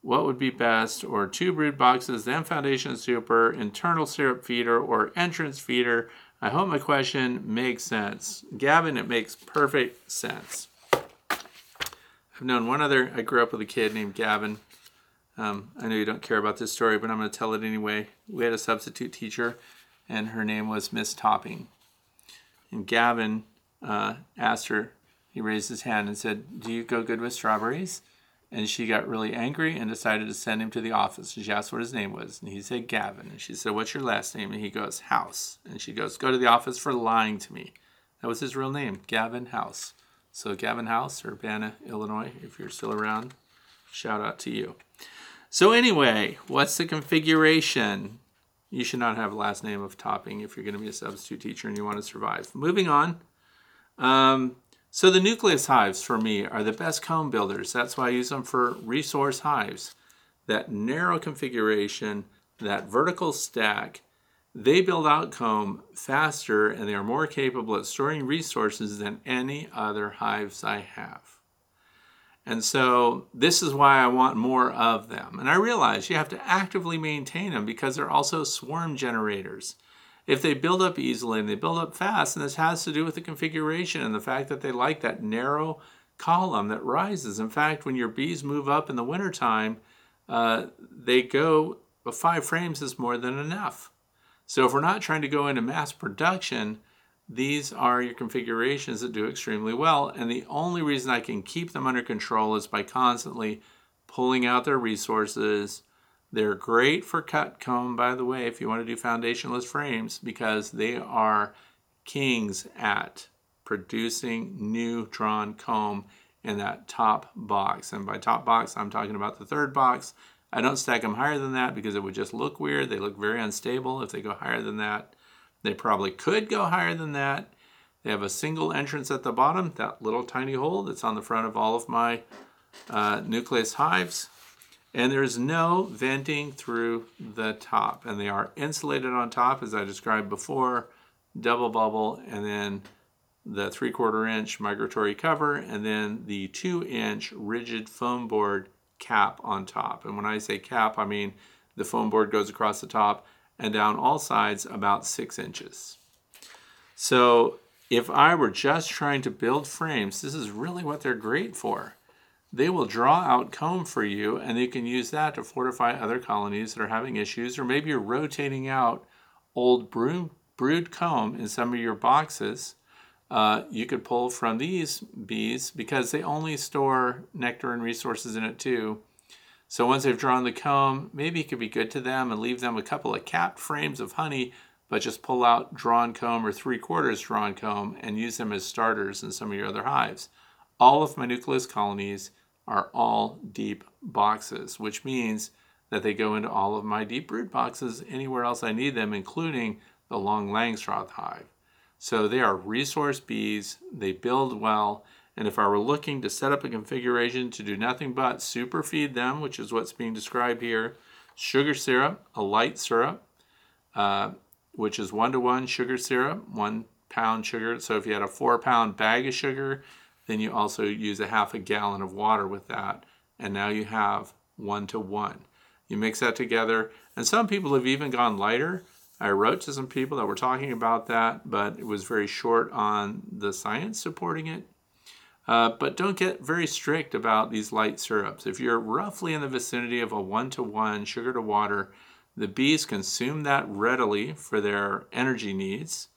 What would be best? Or two brood boxes, then foundation super, internal syrup feeder, or entrance feeder. I hope my question makes sense. Gavin, it makes perfect sense. I've known one other, I grew up with a kid named Gavin. Um, I know you don't care about this story, but I'm going to tell it anyway. We had a substitute teacher and her name was Miss Topping. And Gavin uh, asked her, he raised his hand and said, Do you go good with strawberries? And she got really angry and decided to send him to the office. And She asked what his name was. And he said, Gavin. And she said, What's your last name? And he goes, House. And she goes, Go to the office for lying to me. That was his real name, Gavin House. So, Gavin House, Urbana, Illinois, if you're still around, shout out to you. So, anyway, what's the configuration? You should not have a last name of topping if you're going to be a substitute teacher and you want to survive. Moving on. Um, so the nucleus hives for me are the best comb builders. That's why I use them for resource hives. That narrow configuration, that vertical stack, they build out comb faster and they are more capable at storing resources than any other hives I have. And so this is why I want more of them. And I realize you have to actively maintain them because they're also swarm generators. If they build up easily and they build up fast, and this has to do with the configuration and the fact that they like that narrow column that rises. In fact, when your bees move up in the wintertime, uh, they go, five frames is more than enough. So if we're not trying to go into mass production, these are your configurations that do extremely well. And the only reason I can keep them under control is by constantly pulling out their resources. They're great for cut comb, by the way, if you want to do foundationless frames, because they are kings at producing new drawn comb in that top box. And by top box, I'm talking about the third box. I don't stack them higher than that because it would just look weird. They look very unstable if they go higher than that. They probably could go higher than that. They have a single entrance at the bottom, that little tiny hole that's on the front of all of my uh, nucleus hives. And there's no venting through the top. And they are insulated on top, as I described before, double bubble, and then the three quarter inch migratory cover, and then the two inch rigid foam board cap on top. And when I say cap, I mean the foam board goes across the top and down all sides about six inches. So if I were just trying to build frames, this is really what they're great for. They will draw out comb for you and you can use that to fortify other colonies that are having issues, or maybe you're rotating out old brood, brood comb in some of your boxes. Uh, you could pull from these bees because they only store nectar and resources in it too. So once they've drawn the comb, maybe it could be good to them and leave them a couple of capped frames of honey, but just pull out drawn comb or three quarters drawn comb and use them as starters in some of your other hives. All of my nucleus colonies are all deep boxes, which means that they go into all of my deep brood boxes anywhere else I need them, including the long Langstroth hive. So they are resource bees, they build well, and if I were looking to set up a configuration to do nothing but super feed them, which is what's being described here, sugar syrup, a light syrup, uh, which is one to one sugar syrup, one pound sugar. So if you had a four pound bag of sugar, then you also use a half a gallon of water with that. And now you have one to one. You mix that together. And some people have even gone lighter. I wrote to some people that were talking about that, but it was very short on the science supporting it. Uh, but don't get very strict about these light syrups. If you're roughly in the vicinity of a one to one sugar to water, the bees consume that readily for their energy needs,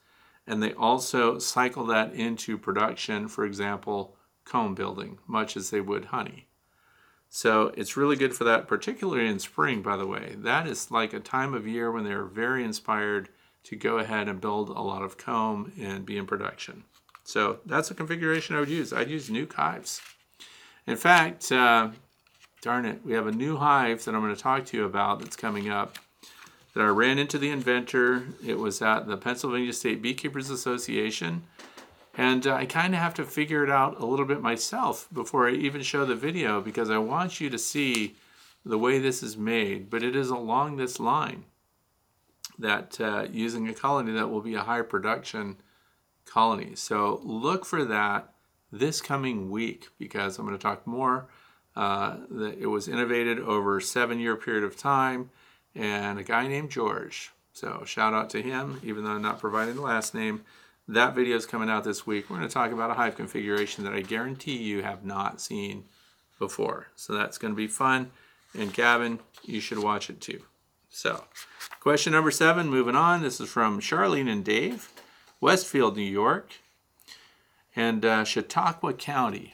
and they also cycle that into production, for example, comb building, much as they would honey. So it's really good for that, particularly in spring, by the way. That is like a time of year when they're very inspired to go ahead and build a lot of comb and be in production. So that's a configuration I would use. I'd use new hives. In fact, uh, darn it, we have a new hive that I'm going to talk to you about that's coming up that I ran into the inventor. It was at the Pennsylvania State Beekeepers Association. And uh, I kind of have to figure it out a little bit myself before I even show the video because I want you to see the way this is made. But it is along this line that uh, using a colony that will be a high production colonies. So look for that this coming week because I'm going to talk more. Uh, it was innovated over a seven year period of time and a guy named George. So shout out to him, even though I'm not providing the last name. That video is coming out this week. We're going to talk about a hive configuration that I guarantee you have not seen before. So that's going to be fun. And Gavin, you should watch it too. So, question number seven, moving on. This is from Charlene and Dave. Westfield, New York, and uh, Chautauqua County.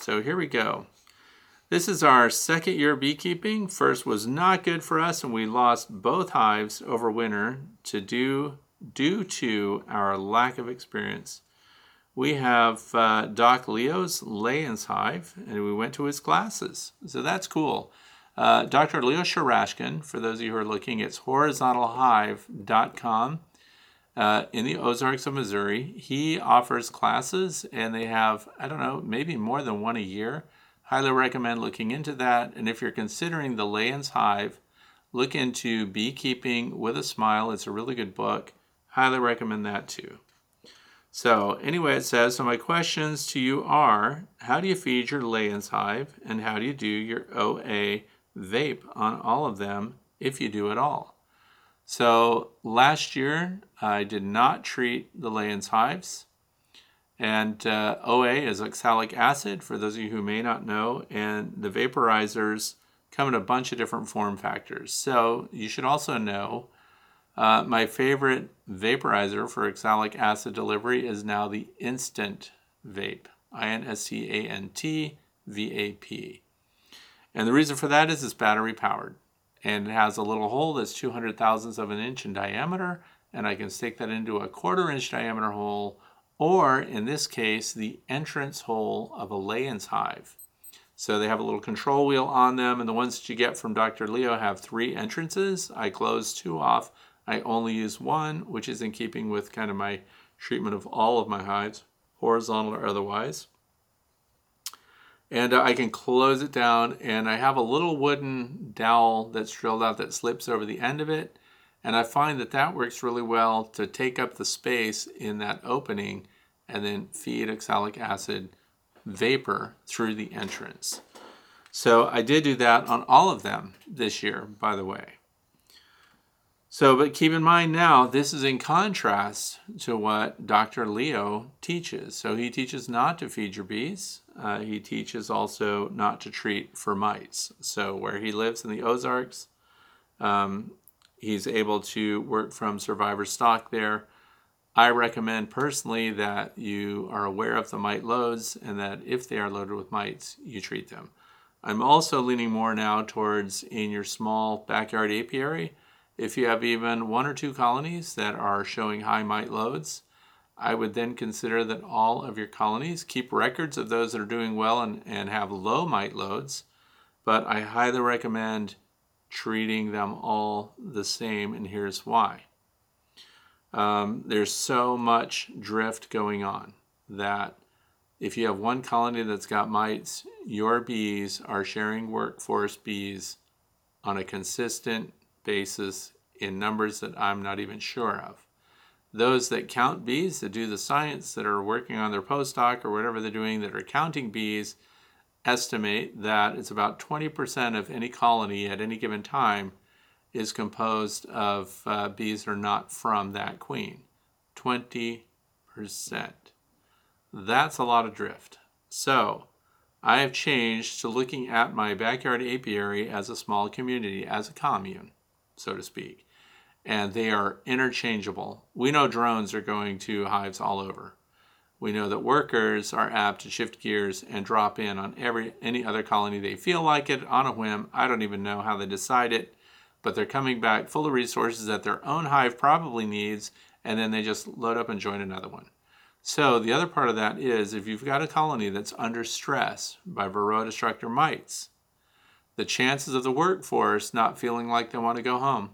So here we go. This is our second year beekeeping. First was not good for us, and we lost both hives over winter to do due to our lack of experience. We have uh, Doc Leo's Layens hive, and we went to his classes, so that's cool. Uh, Dr. Leo Sharashkin, for those of you who are looking, it's horizontalhive.com uh, in the Ozarks of Missouri. He offers classes, and they have, I don't know, maybe more than one a year. Highly recommend looking into that. And if you're considering the Layens Hive, look into Beekeeping with a Smile. It's a really good book. Highly recommend that too. So, anyway, it says So, my questions to you are How do you feed your Layens hive, and how do you do your OA vape on all of them if you do at all? So last year, I did not treat the Layens hives. And uh, OA is oxalic acid, for those of you who may not know, and the vaporizers come in a bunch of different form factors. So you should also know Uh, my favorite vaporizer for oxalic acid delivery is now the Instant Vape, I N S T A N T V A P. And the reason for that is it's battery powered. And it has a little hole that's 200 thousandths of an inch in diameter. And I can stick that into a quarter inch diameter hole, or in this case, the entrance hole of a Layens hive. So they have a little control wheel on them, and the ones that you get from Dr. Leo have three entrances. I close two off. I only use one, which is in keeping with kind of my treatment of all of my hives, horizontal or otherwise and uh, I can close it down and I have a little wooden dowel that's drilled out that slips over the end of it and I find that that works really well to take up the space in that opening and then feed oxalic acid vapor through the entrance. So I did do that on all of them this year, by the way. So, but keep in mind now, this is in contrast to what Dr. Leo teaches. So he teaches not to feed your bees. Uh, he teaches also not to treat for mites. So where he lives in the Ozarks, um, he's able to work from survivor stock there. I recommend personally that you are aware of the mite loads and that if they are loaded with mites, you treat them. I'm also leaning more now towards in your small backyard apiary if you have even one or two colonies that are showing high mite loads, I would then consider that all of your colonies keep records of those that are doing well and, and have low mite loads, but I highly recommend treating them all the same, and here's why. Um, there's so much drift going on that if you have one colony that's got mites, your bees are sharing workforce bees on a consistent basis in numbers that I'm not even sure of. Those that count bees, that do the science, that are working on their postdoc or whatever they're doing, that are counting bees, estimate that it's about 20% of any colony at any given time is composed of uh, bees that are not from that queen. 20%. That's a lot of drift. So, I have changed to looking at my backyard apiary as a small community, as a commune so to speak. And they are interchangeable. We know drones are going to hives all over. We know that workers are apt to shift gears and drop in on every any other colony they feel like it on a whim. I don't even know how they decide it, but they're coming back full of resources that their own hive probably needs, and then they just load up and join another one. So the other part of that is if you've got a colony that's under stress by varroa destructor mites, the chances of the workforce not feeling like they want to go home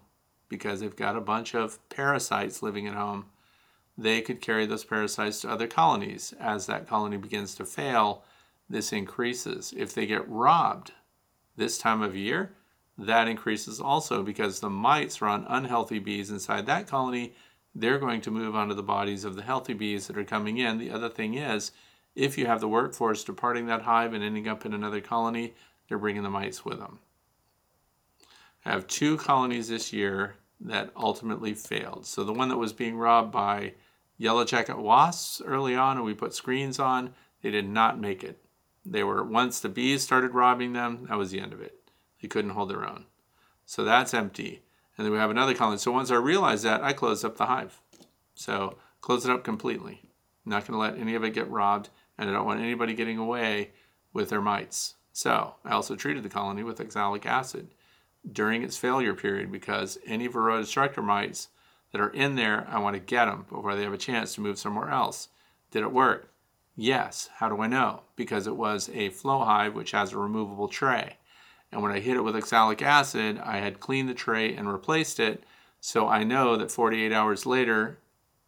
because they've got a bunch of parasites living at home, they could carry those parasites to other colonies. As that colony begins to fail, this increases. If they get robbed this time of year, that increases also because the mites on unhealthy bees inside that colony. They're going to move onto the bodies of the healthy bees that are coming in. The other thing is, if you have the workforce departing that hive and ending up in another colony, they're bringing the mites with them. I have two colonies this year that ultimately failed. So the one that was being robbed by yellow jacket wasps early on, and we put screens on, they did not make it. They were once the bees started robbing them, that was the end of it. They couldn't hold their own. So that's empty. And then we have another colony. So once I realized that, I closed up the hive. So close it up completely. I'm not going to let any of it get robbed, and I don't want anybody getting away with their mites. So I also treated the colony with oxalic acid during its failure period because any varroa destructor mites that are in there, I want to get them before they have a chance to move somewhere else. Did it work? Yes. How do I know? Because it was a flow hive which has a removable tray. And when I hit it with oxalic acid, I had cleaned the tray and replaced it. So I know that 48 hours later,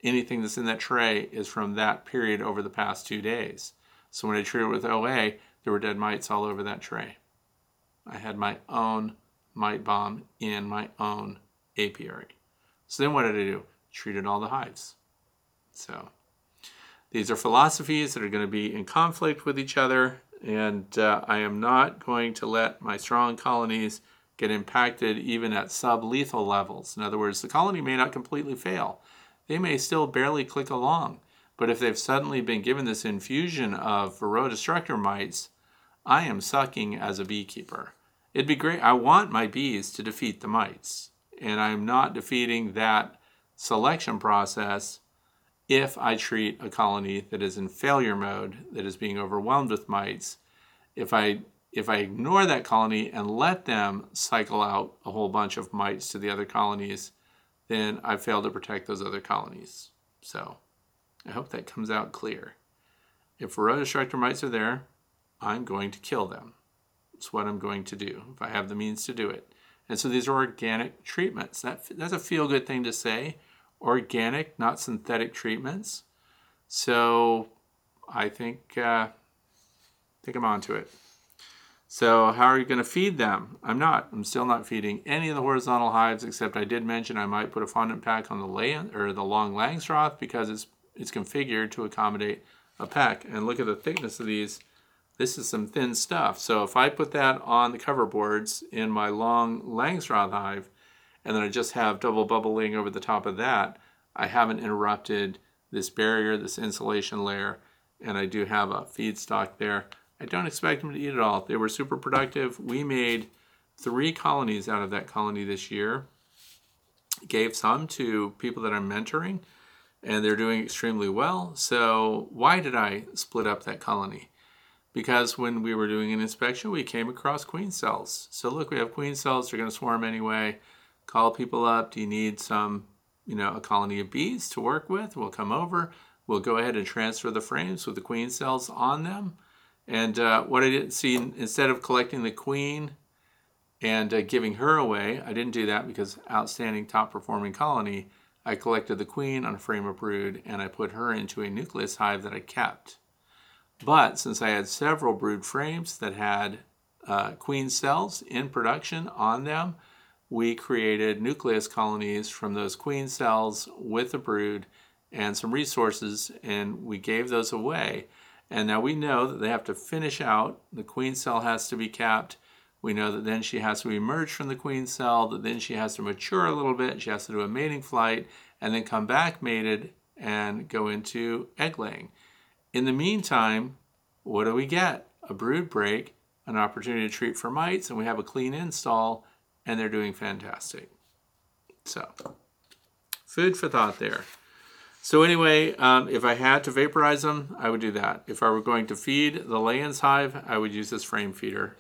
anything that's in that tray is from that period over the past two days. So when I treated it with OA, there were dead mites all over that tray. I had my own mite bomb in my own apiary. So then what did I do? Treated all the hives. So these are philosophies that are going to be in conflict with each other, and uh, I am not going to let my strong colonies get impacted even at sub lethal levels. In other words, the colony may not completely fail. They may still barely click along, but if they've suddenly been given this infusion of varroa destructor mites, I am sucking as a beekeeper. It'd be great. I want my bees to defeat the mites. and I'm not defeating that selection process if I treat a colony that is in failure mode, that is being overwhelmed with mites. If I if I ignore that colony and let them cycle out a whole bunch of mites to the other colonies, then I fail to protect those other colonies. So I hope that comes out clear. If Varroa destructor mites are there, I'm going to kill them. It's what I'm going to do if I have the means to do it. And so these are organic treatments. That, that's a feel good thing to say. Organic, not synthetic treatments. So I think, uh, think I'm onto it. So how are you going to feed them? I'm not. I'm still not feeding any of the horizontal hives, except I did mention I might put a fondant pack on the land or the long Langstroth because it's it's configured to accommodate a pack. And look at the thickness of these. This is some thin stuff. So if I put that on the cover boards in my long Langstroth hive, and then I just have double bubbling over the top of that, I haven't interrupted this barrier, this insulation layer, and I do have a feed stock there. I don't expect them to eat it all. They were super productive. We made three colonies out of that colony this year. Gave some to people that I'm mentoring, and they're doing extremely well. So, why did I split up that colony? Because when we were doing an inspection, we came across queen cells. So, look, we have queen cells, they're going to swarm anyway. Call people up. Do you need some, you know, a colony of bees to work with? We'll come over. We'll go ahead and transfer the frames with the queen cells on them and uh, what I didn't see, instead of collecting the queen and uh, giving her away, I didn't do that because outstanding top performing colony. I collected the queen on a frame of brood and I put her into a nucleus hive that I kept. But since I had several brood frames that had uh, queen cells in production on them, we created nucleus colonies from those queen cells with the brood and some resources, and we gave those away. And now we know that they have to finish out. The queen cell has to be capped. We know that then she has to emerge from the queen cell, that then she has to mature a little bit. She has to do a mating flight and then come back mated and go into egg laying. In the meantime, what do we get? A brood break, an opportunity to treat for mites, and we have a clean install, and they're doing fantastic. So, food for thought there. So anyway, um, if I had to vaporize them, I would do that. If I were going to feed the Layens hive, I would use this frame feeder.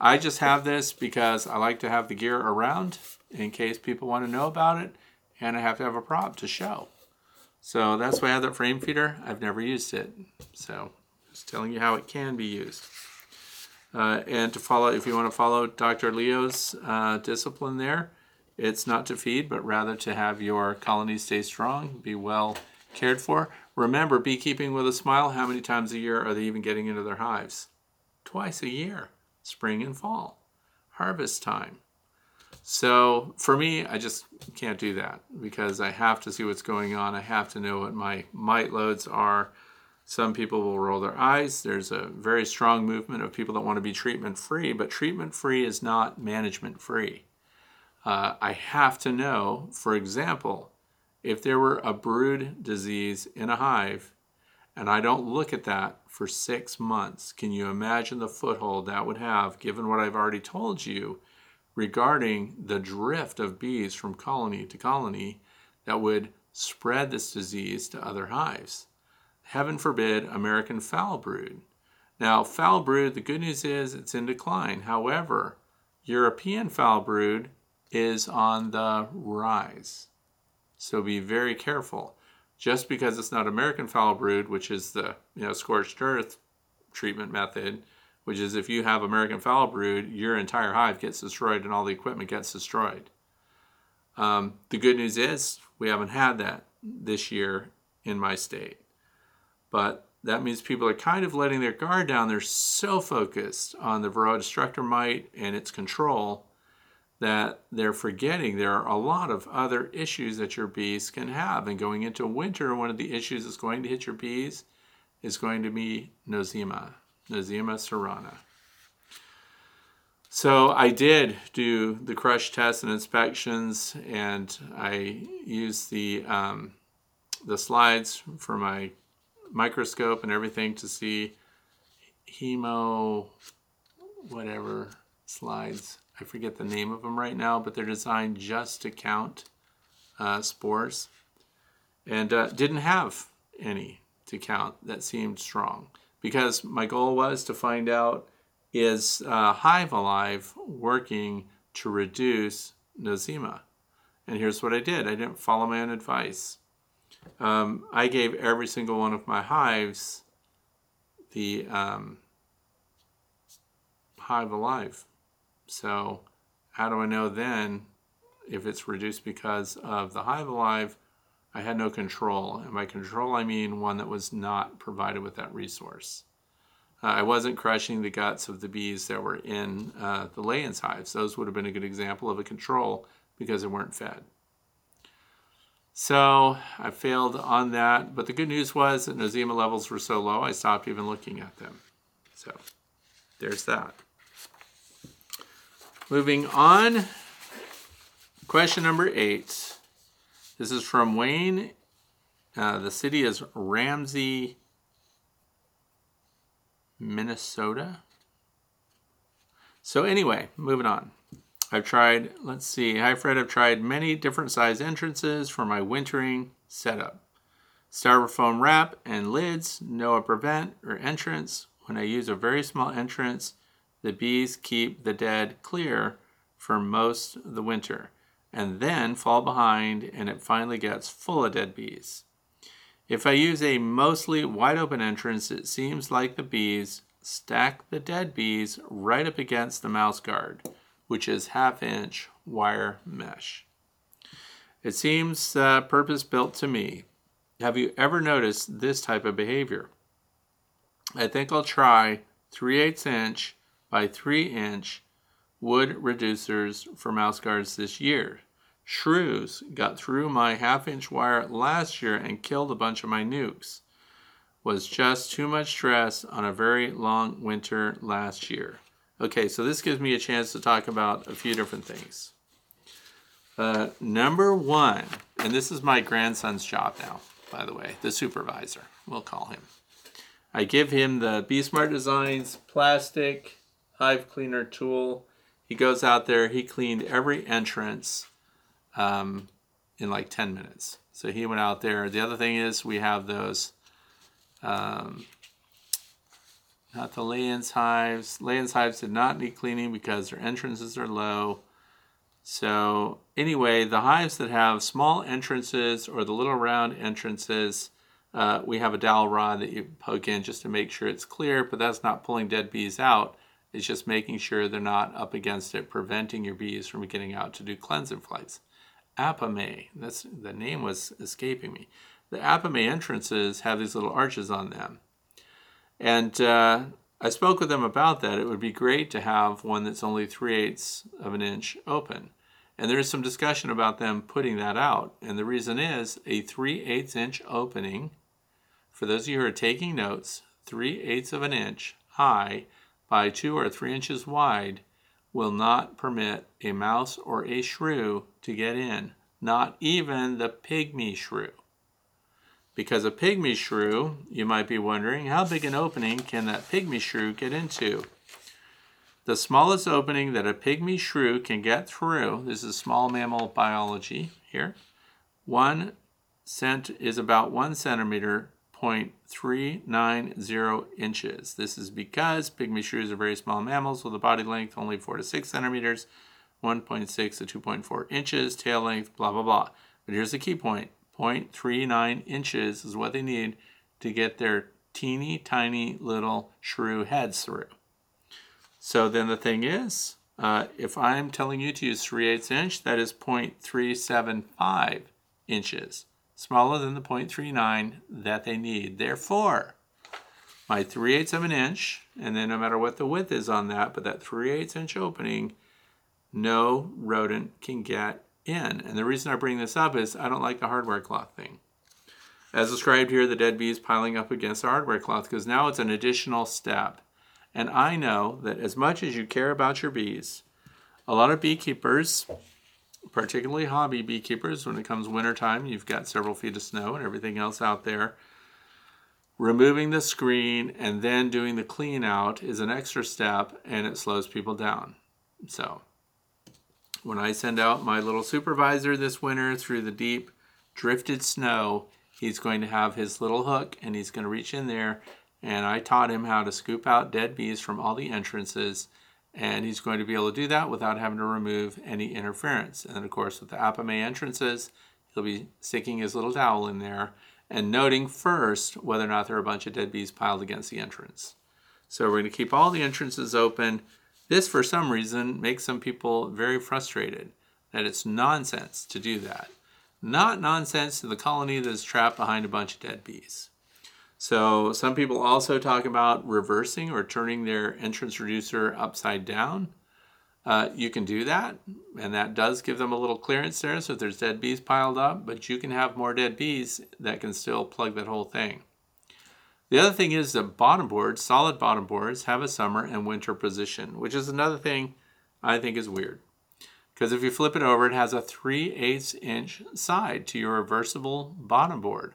I just have this because I like to have the gear around in case people want to know about it, and I have to have a prop to show. So that's why I have that frame feeder. I've never used it. So just telling you how it can be used. Uh, and to follow, if you want to follow Dr. Leo's uh, discipline there, it's not to feed, but rather to have your colony stay strong, be well cared for. Remember, beekeeping with a smile, how many times a year are they even getting into their hives? Twice a year, spring and fall, harvest time. So for me, I just can't do that because I have to see what's going on. I have to know what my mite loads are. Some people will roll their eyes. There's a very strong movement of people that want to be treatment free, but treatment free is not management free. Uh, I have to know, for example, if there were a brood disease in a hive and I don't look at that for six months, can you imagine the foothold that would have given what I've already told you regarding the drift of bees from colony to colony that would spread this disease to other hives? Heaven forbid American foul brood. Now, foul brood, the good news is it's in decline. However, European foul brood is on the rise. So be very careful. Just because it's not American foul brood, which is the you know scorched earth treatment method, which is if you have American foul brood, your entire hive gets destroyed and all the equipment gets destroyed. Um, the good news is we haven't had that this year in my state. But that means people are kind of letting their guard down. They're so focused on the Varroa destructor mite and its control that they're forgetting there are a lot of other issues that your bees can have. And going into winter, one of the issues that's going to hit your bees is going to be Nosema, Nosema cerana. So I did do the crush tests and inspections, and I used the um, the slides for my microscope and everything to see hemo, whatever slides I forget the name of them right now, but they're designed just to count uh, spores. And uh, didn't have any to count that seemed strong because my goal was to find out is uh, Hive Alive working to reduce nosema? And here's what I did I didn't follow my own advice. Um, I gave every single one of my hives the um, Hive Alive. So, how do I know then if it's reduced because of the Hive Alive? I had no control. And by control, I mean one that was not provided with that resource. Uh, I wasn't crushing the guts of the bees that were in uh, the Layens hives. Those would have been a good example of a control because they weren't fed. So I failed on that, but the good news was that nosema levels were so low I stopped even looking at them. So there's that. Moving on, question number eight. This is from Wayne. Uh, the city is Ramsey, Minnesota. So anyway, moving on. I've tried, let's see, hi Fred, I've tried many different size entrances for my wintering setup. Styrofoam wrap and lids, no upper vent or entrance. When I use a very small entrance, the bees keep the dead clear for most of the winter and then fall behind and it finally gets full of dead bees. If I use a mostly wide open entrance, it seems like the bees stack the dead bees right up against the mouse guard, which is half inch wire mesh. It seems uh, purpose built to me. Have you ever noticed this type of behavior? I think I'll try 3 8 inch by 3 inch wood reducers for mouse guards this year. Shrews got through my half inch wire last year and killed a bunch of my nukes. Was just too much stress on a very long winter last year. Okay, so this gives me a chance to talk about a few different things. Uh, number one, and this is my grandson's job now, by the way, the supervisor, we'll call him. I give him the Bee Smart Designs plastic hive cleaner tool. He goes out there, he cleaned every entrance um, in like 10 minutes. So he went out there. The other thing is we have those, um, not the Layens hives. Layens hives did not need cleaning because their entrances are low. So anyway, the hives that have small entrances or the little round entrances, uh, we have a dowel rod that you poke in just to make sure it's clear, but that's not pulling dead bees out. It's just making sure they're not up against it, preventing your bees from getting out to do cleansing flights. Apimaye, that's the name was escaping me. The Apimaye entrances have these little arches on them. And uh, I spoke with them about that. It would be great to have one that's only 3 eighths of an inch open. And there is some discussion about them putting that out. And the reason is a 3 eighths inch opening, for those of you who are taking notes, 3 eighths of an inch high by 2 or 3 inches wide will not permit a mouse or a shrew to get in, not even the pygmy shrew. Because a pygmy shrew, you might be wondering, how big an opening can that pygmy shrew get into? The smallest opening that a pygmy shrew can get through, this is small mammal biology here, one cent is about one centimeter 0.390 inches. This is because pygmy shrews are very small mammals with a body length only 4 to 6 centimeters, 1.6 to 2.4 inches, tail length, blah, blah, blah. But here's the key point 0.39 inches is what they need to get their teeny tiny little shrew heads through. So then the thing is, uh, if I'm telling you to use 3 8 inch, that is 0.375 inches smaller than the 0.39 that they need. Therefore, my 3 eighths of an inch, and then no matter what the width is on that, but that 3 eighths inch opening, no rodent can get in. And the reason I bring this up is I don't like the hardware cloth thing. As described here, the dead bees piling up against the hardware cloth because now it's an additional step. And I know that as much as you care about your bees, a lot of beekeepers particularly hobby beekeepers, when it comes wintertime, you've got several feet of snow and everything else out there. Removing the screen and then doing the clean out is an extra step and it slows people down. So when I send out my little supervisor this winter through the deep drifted snow, he's going to have his little hook and he's going to reach in there. And I taught him how to scoop out dead bees from all the entrances. And he's going to be able to do that without having to remove any interference. And then, of course, with the Apimaye entrances, he'll be sticking his little dowel in there and noting first whether or not there are a bunch of dead bees piled against the entrance. So we're going to keep all the entrances open. This, for some reason, makes some people very frustrated that it's nonsense to do that. Not nonsense to the colony that's trapped behind a bunch of dead bees. So some people also talk about reversing or turning their entrance reducer upside down. Uh, you can do that, and that does give them a little clearance there. So if there's dead bees piled up, but you can have more dead bees that can still plug that whole thing. The other thing is that bottom boards, solid bottom boards, have a summer and winter position, which is another thing I think is weird. Because if you flip it over, it has a 3 8 inch side to your reversible bottom board.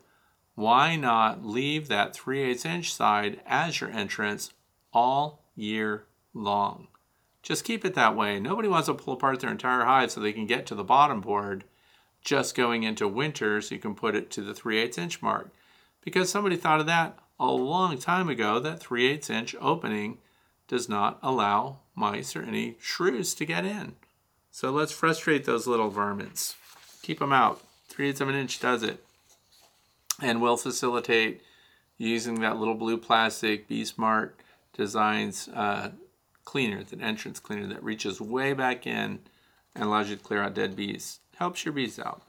Why not leave that 3 8 inch side as your entrance all year long? Just keep it that way. Nobody wants to pull apart their entire hive so they can get to the bottom board just going into winter so you can put it to the 3 8 inch mark. Because somebody thought of that a long time ago that 3 8 inch opening does not allow mice or any shrews to get in. So let's frustrate those little varmints. Keep them out. 3 8 of an inch does it. And will facilitate using that little blue plastic Bee Smart Designs uh, cleaner, that entrance cleaner that reaches way back in and allows you to clear out dead bees. Helps your bees out.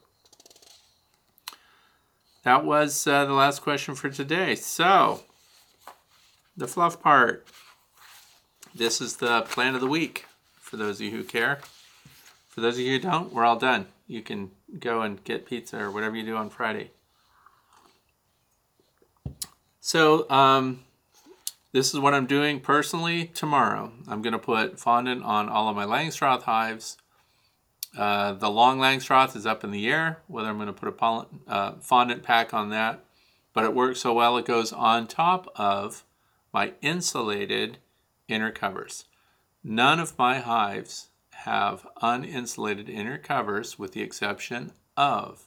That was uh, the last question for today. So, the fluff part. This is the plan of the week for those of you who care. For those of you who don't, we're all done. You can go and get pizza or whatever you do on Friday. So, um, this is what I'm doing personally tomorrow. I'm going to put fondant on all of my Langstroth hives uh, the long Langstroth is up in the air, whether I'm going to put a pollen, uh, fondant pack on that, but it works so well it goes on top of my insulated inner covers. None of my hives have uninsulated inner covers with the exception of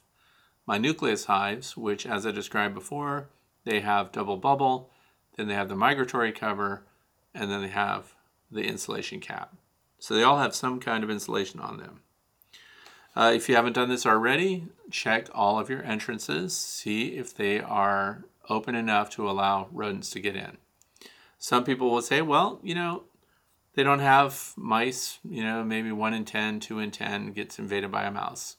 my nucleus hives, which as I described before, they have double bubble, then they have the migratory cover, and then they have the insulation cap. So they all have some kind of insulation on them. Uh, if you haven't done this already, check all of your entrances, see if they are open enough to allow rodents to get in. Some people will say, well, you know, they don't have mice, you know, maybe 1 in 10, 2 in 10 gets invaded by a mouse.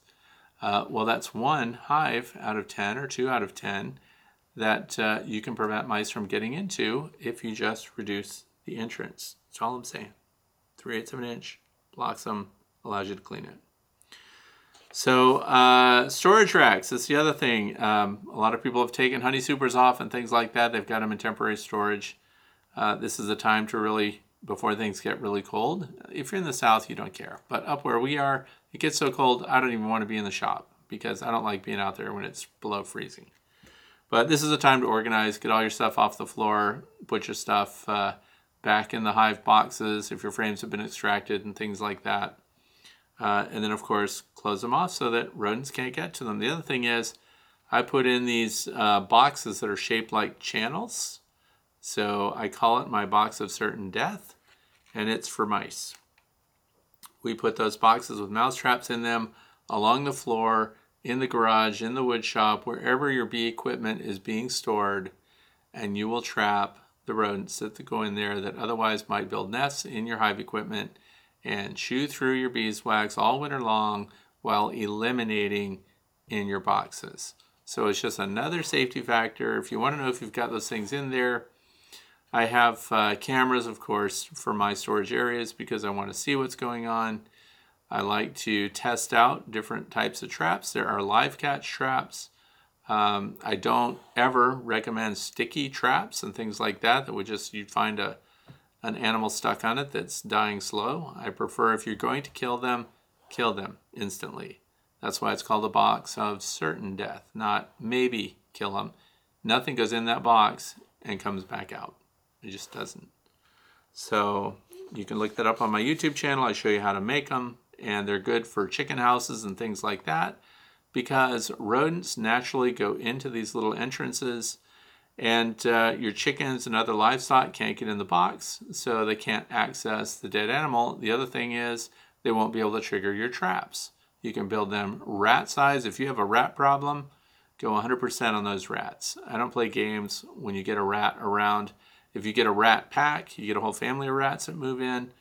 Uh, well, that's one hive out of 10 or 2 out of 10 that uh, you can prevent mice from getting into if you just reduce the entrance. That's all I'm saying. 3 eighths of an inch blocks them, allows you to clean it. So uh, storage racks, that's the other thing. Um, a lot of people have taken honey supers off and things like that. They've got them in temporary storage. Uh, this is the time to really, before things get really cold. If you're in the south, you don't care. But up where we are, it gets so cold, I don't even want to be in the shop because I don't like being out there when it's below freezing. But this is a time to organize, get all your stuff off the floor, put your stuff uh, back in the hive boxes if your frames have been extracted and things like that. Uh, and then, of course, close them off so that rodents can't get to them. The other thing is, I put in these uh, boxes that are shaped like channels. So I call it my box of certain death, and it's for mice. We put those boxes with mouse traps in them along the floor, in the garage, in the wood shop, wherever your bee equipment is being stored, and you will trap the rodents that go in there that otherwise might build nests in your hive equipment and chew through your beeswax all winter long while eliminating in your boxes. So it's just another safety factor. If you want to know if you've got those things in there, I have uh, cameras, of course, for my storage areas because I want to see what's going on. I like to test out different types of traps. There are live catch traps. Um, I don't ever recommend sticky traps and things like that that would just, you'd find a an animal stuck on it that's dying slow. I prefer if you're going to kill them, kill them instantly. That's why it's called a box of certain death, not maybe kill them. Nothing goes in that box and comes back out. It just doesn't. So you can look that up on my YouTube channel. I show you how to make them and they're good for chicken houses and things like that because rodents naturally go into these little entrances and uh, your chickens and other livestock can't get in the box so they can't access the dead animal. The other thing is they won't be able to trigger your traps. You can build them rat size. If you have a rat problem go 100% on those rats. I don't play games when you get a rat around. If you get a rat pack you get a whole family of rats that move in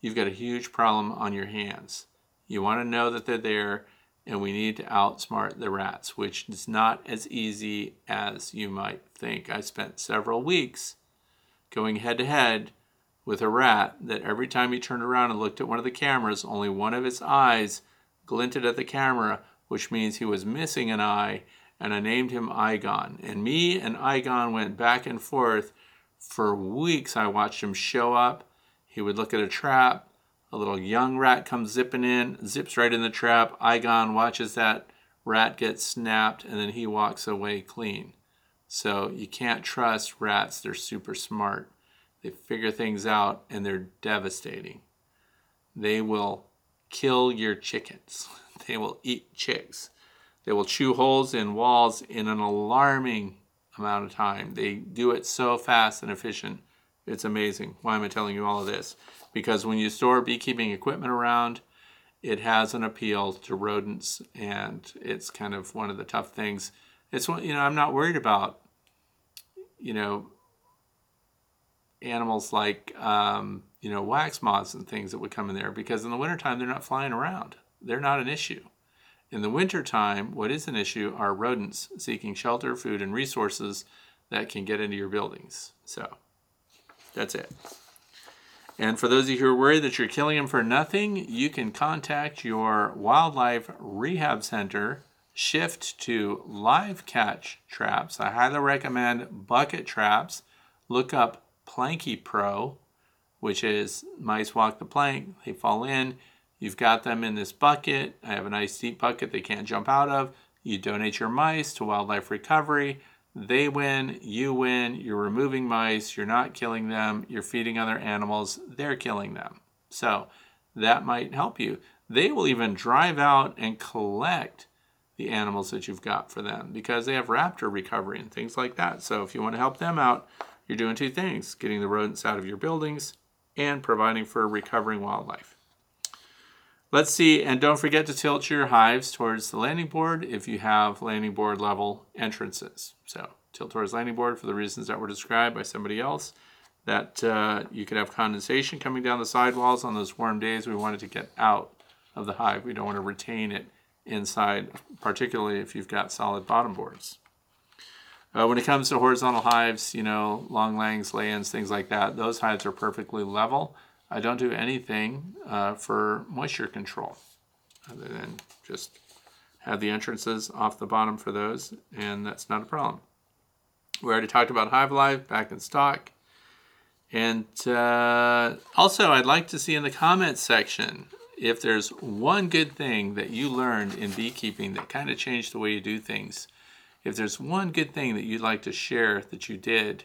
you've got a huge problem on your hands you want to know that they're there and we need to outsmart the rats, which is not as easy as you might think. I spent several weeks going head to head with a rat that every time he turned around and looked at one of the cameras, only one of his eyes glinted at the camera, which means he was missing an eye, and I named him Igon. And me and Igon went back and forth for weeks. I watched him show up. He would look at a trap, a little young rat comes zipping in, zips right in the trap. Igon watches that rat get snapped, and then he walks away clean. So you can't trust rats. They're super smart. They figure things out, and they're devastating. They will kill your chickens. *laughs* They will eat chicks. They will chew holes in walls in an alarming amount of time. They do it so fast and efficient. It's amazing. Why am I telling you all of this? because when you store beekeeping equipment around, it has an appeal to rodents, and it's kind of one of the tough things. It's one, you know, I'm not worried about, you know, animals like, um, you know, wax moths and things that would come in there because in the wintertime they're not flying around. They're not an issue. In the wintertime, what is an issue are rodents seeking shelter, food, and resources that can get into your buildings. So that's it. And for those of you who are worried that you're killing them for nothing, you can contact your wildlife rehab center, shift to live catch traps. I highly recommend bucket traps. Look up Planky Pro, which is mice walk the plank, they fall in. You've got them in this bucket. I have a nice deep bucket they can't jump out of. You donate your mice to wildlife recovery. They win, you win, you're removing mice, you're not killing them, you're feeding other animals, they're killing them. So that might help you. They will even drive out and collect the animals that you've got for them because they have raptor recovery and things like that. So if you want to help them out, you're doing two things getting the rodents out of your buildings and providing for recovering wildlife. Let's see, and don't forget to tilt your hives towards the landing board if you have landing board level entrances. So tilt towards landing board for the reasons that were described by somebody else. That uh, you could have condensation coming down the sidewalls on those warm days. We wanted to get out of the hive. We don't want to retain it inside, particularly if you've got solid bottom boards. Uh, when it comes to horizontal hives, you know, long langs, Layens, things like that, those hives are perfectly level. I don't do anything uh, for moisture control other than just have the entrances off the bottom for those, and that's not a problem. We already talked about Hive Alive back in stock. And uh, also, I'd like to see in the comments section if there's one good thing that you learned in beekeeping that kind of changed the way you do things. If there's one good thing that you'd like to share that you did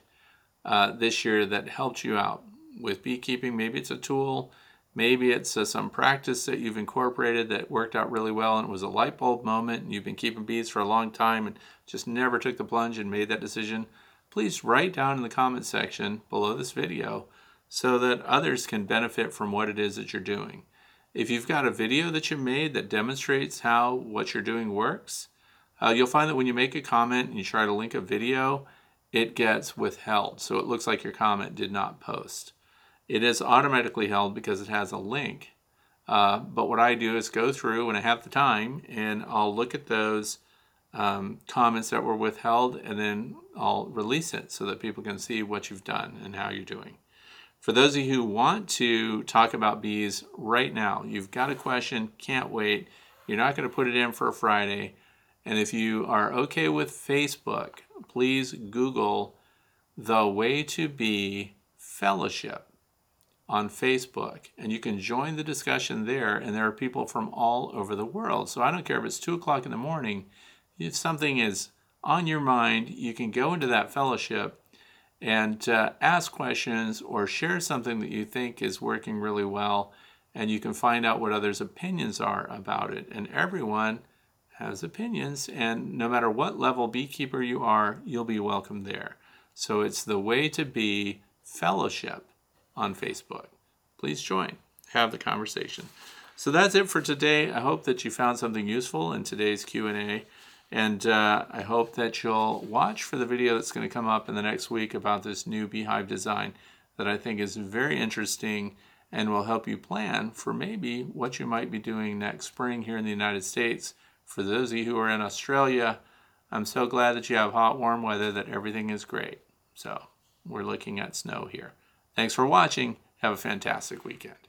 uh, this year that helped you out, with beekeeping. Maybe it's a tool, maybe it's uh, some practice that you've incorporated that worked out really well and it was a light bulb moment and you've been keeping bees for a long time and just never took the plunge and made that decision. Please write down in the comment section below this video so that others can benefit from what it is that you're doing. If you've got a video that you made that demonstrates how what you're doing works, uh, you'll find that when you make a comment and you try to link a video, it gets withheld. So it looks like your comment did not post. It is automatically held because it has a link. Uh, but what I do is go through when I have the time and I'll look at those um, comments that were withheld and then I'll release it so that people can see what you've done and how you're doing. For those of you who want to talk about bees right now, you've got a question, can't wait. You're not going to put it in for a Friday. And if you are okay with Facebook, please Google the Way to Bee Fellowship on Facebook, and you can join the discussion there. And there are people from all over the world. So I don't care if it's two o'clock in the morning, if something is on your mind, you can go into that fellowship and uh, ask questions or share something that you think is working really well. and you can find out what others' opinions are about it. And everyone has opinions, and no matter what level beekeeper you are, you'll be welcome there. So it's the way to be fellowship on Facebook. Please join, have the conversation. So that's it for today. I hope that you found something useful in today's Q&A. And uh, I hope that you'll watch for the video that's going to come up in the next week about this new beehive design that I think is very interesting and will help you plan for maybe what you might be doing next spring here in the United States. For those of you who are in Australia, I'm so glad that you have hot, warm weather that everything is great. So we're looking at snow here. Thanks for watching. Have a fantastic weekend.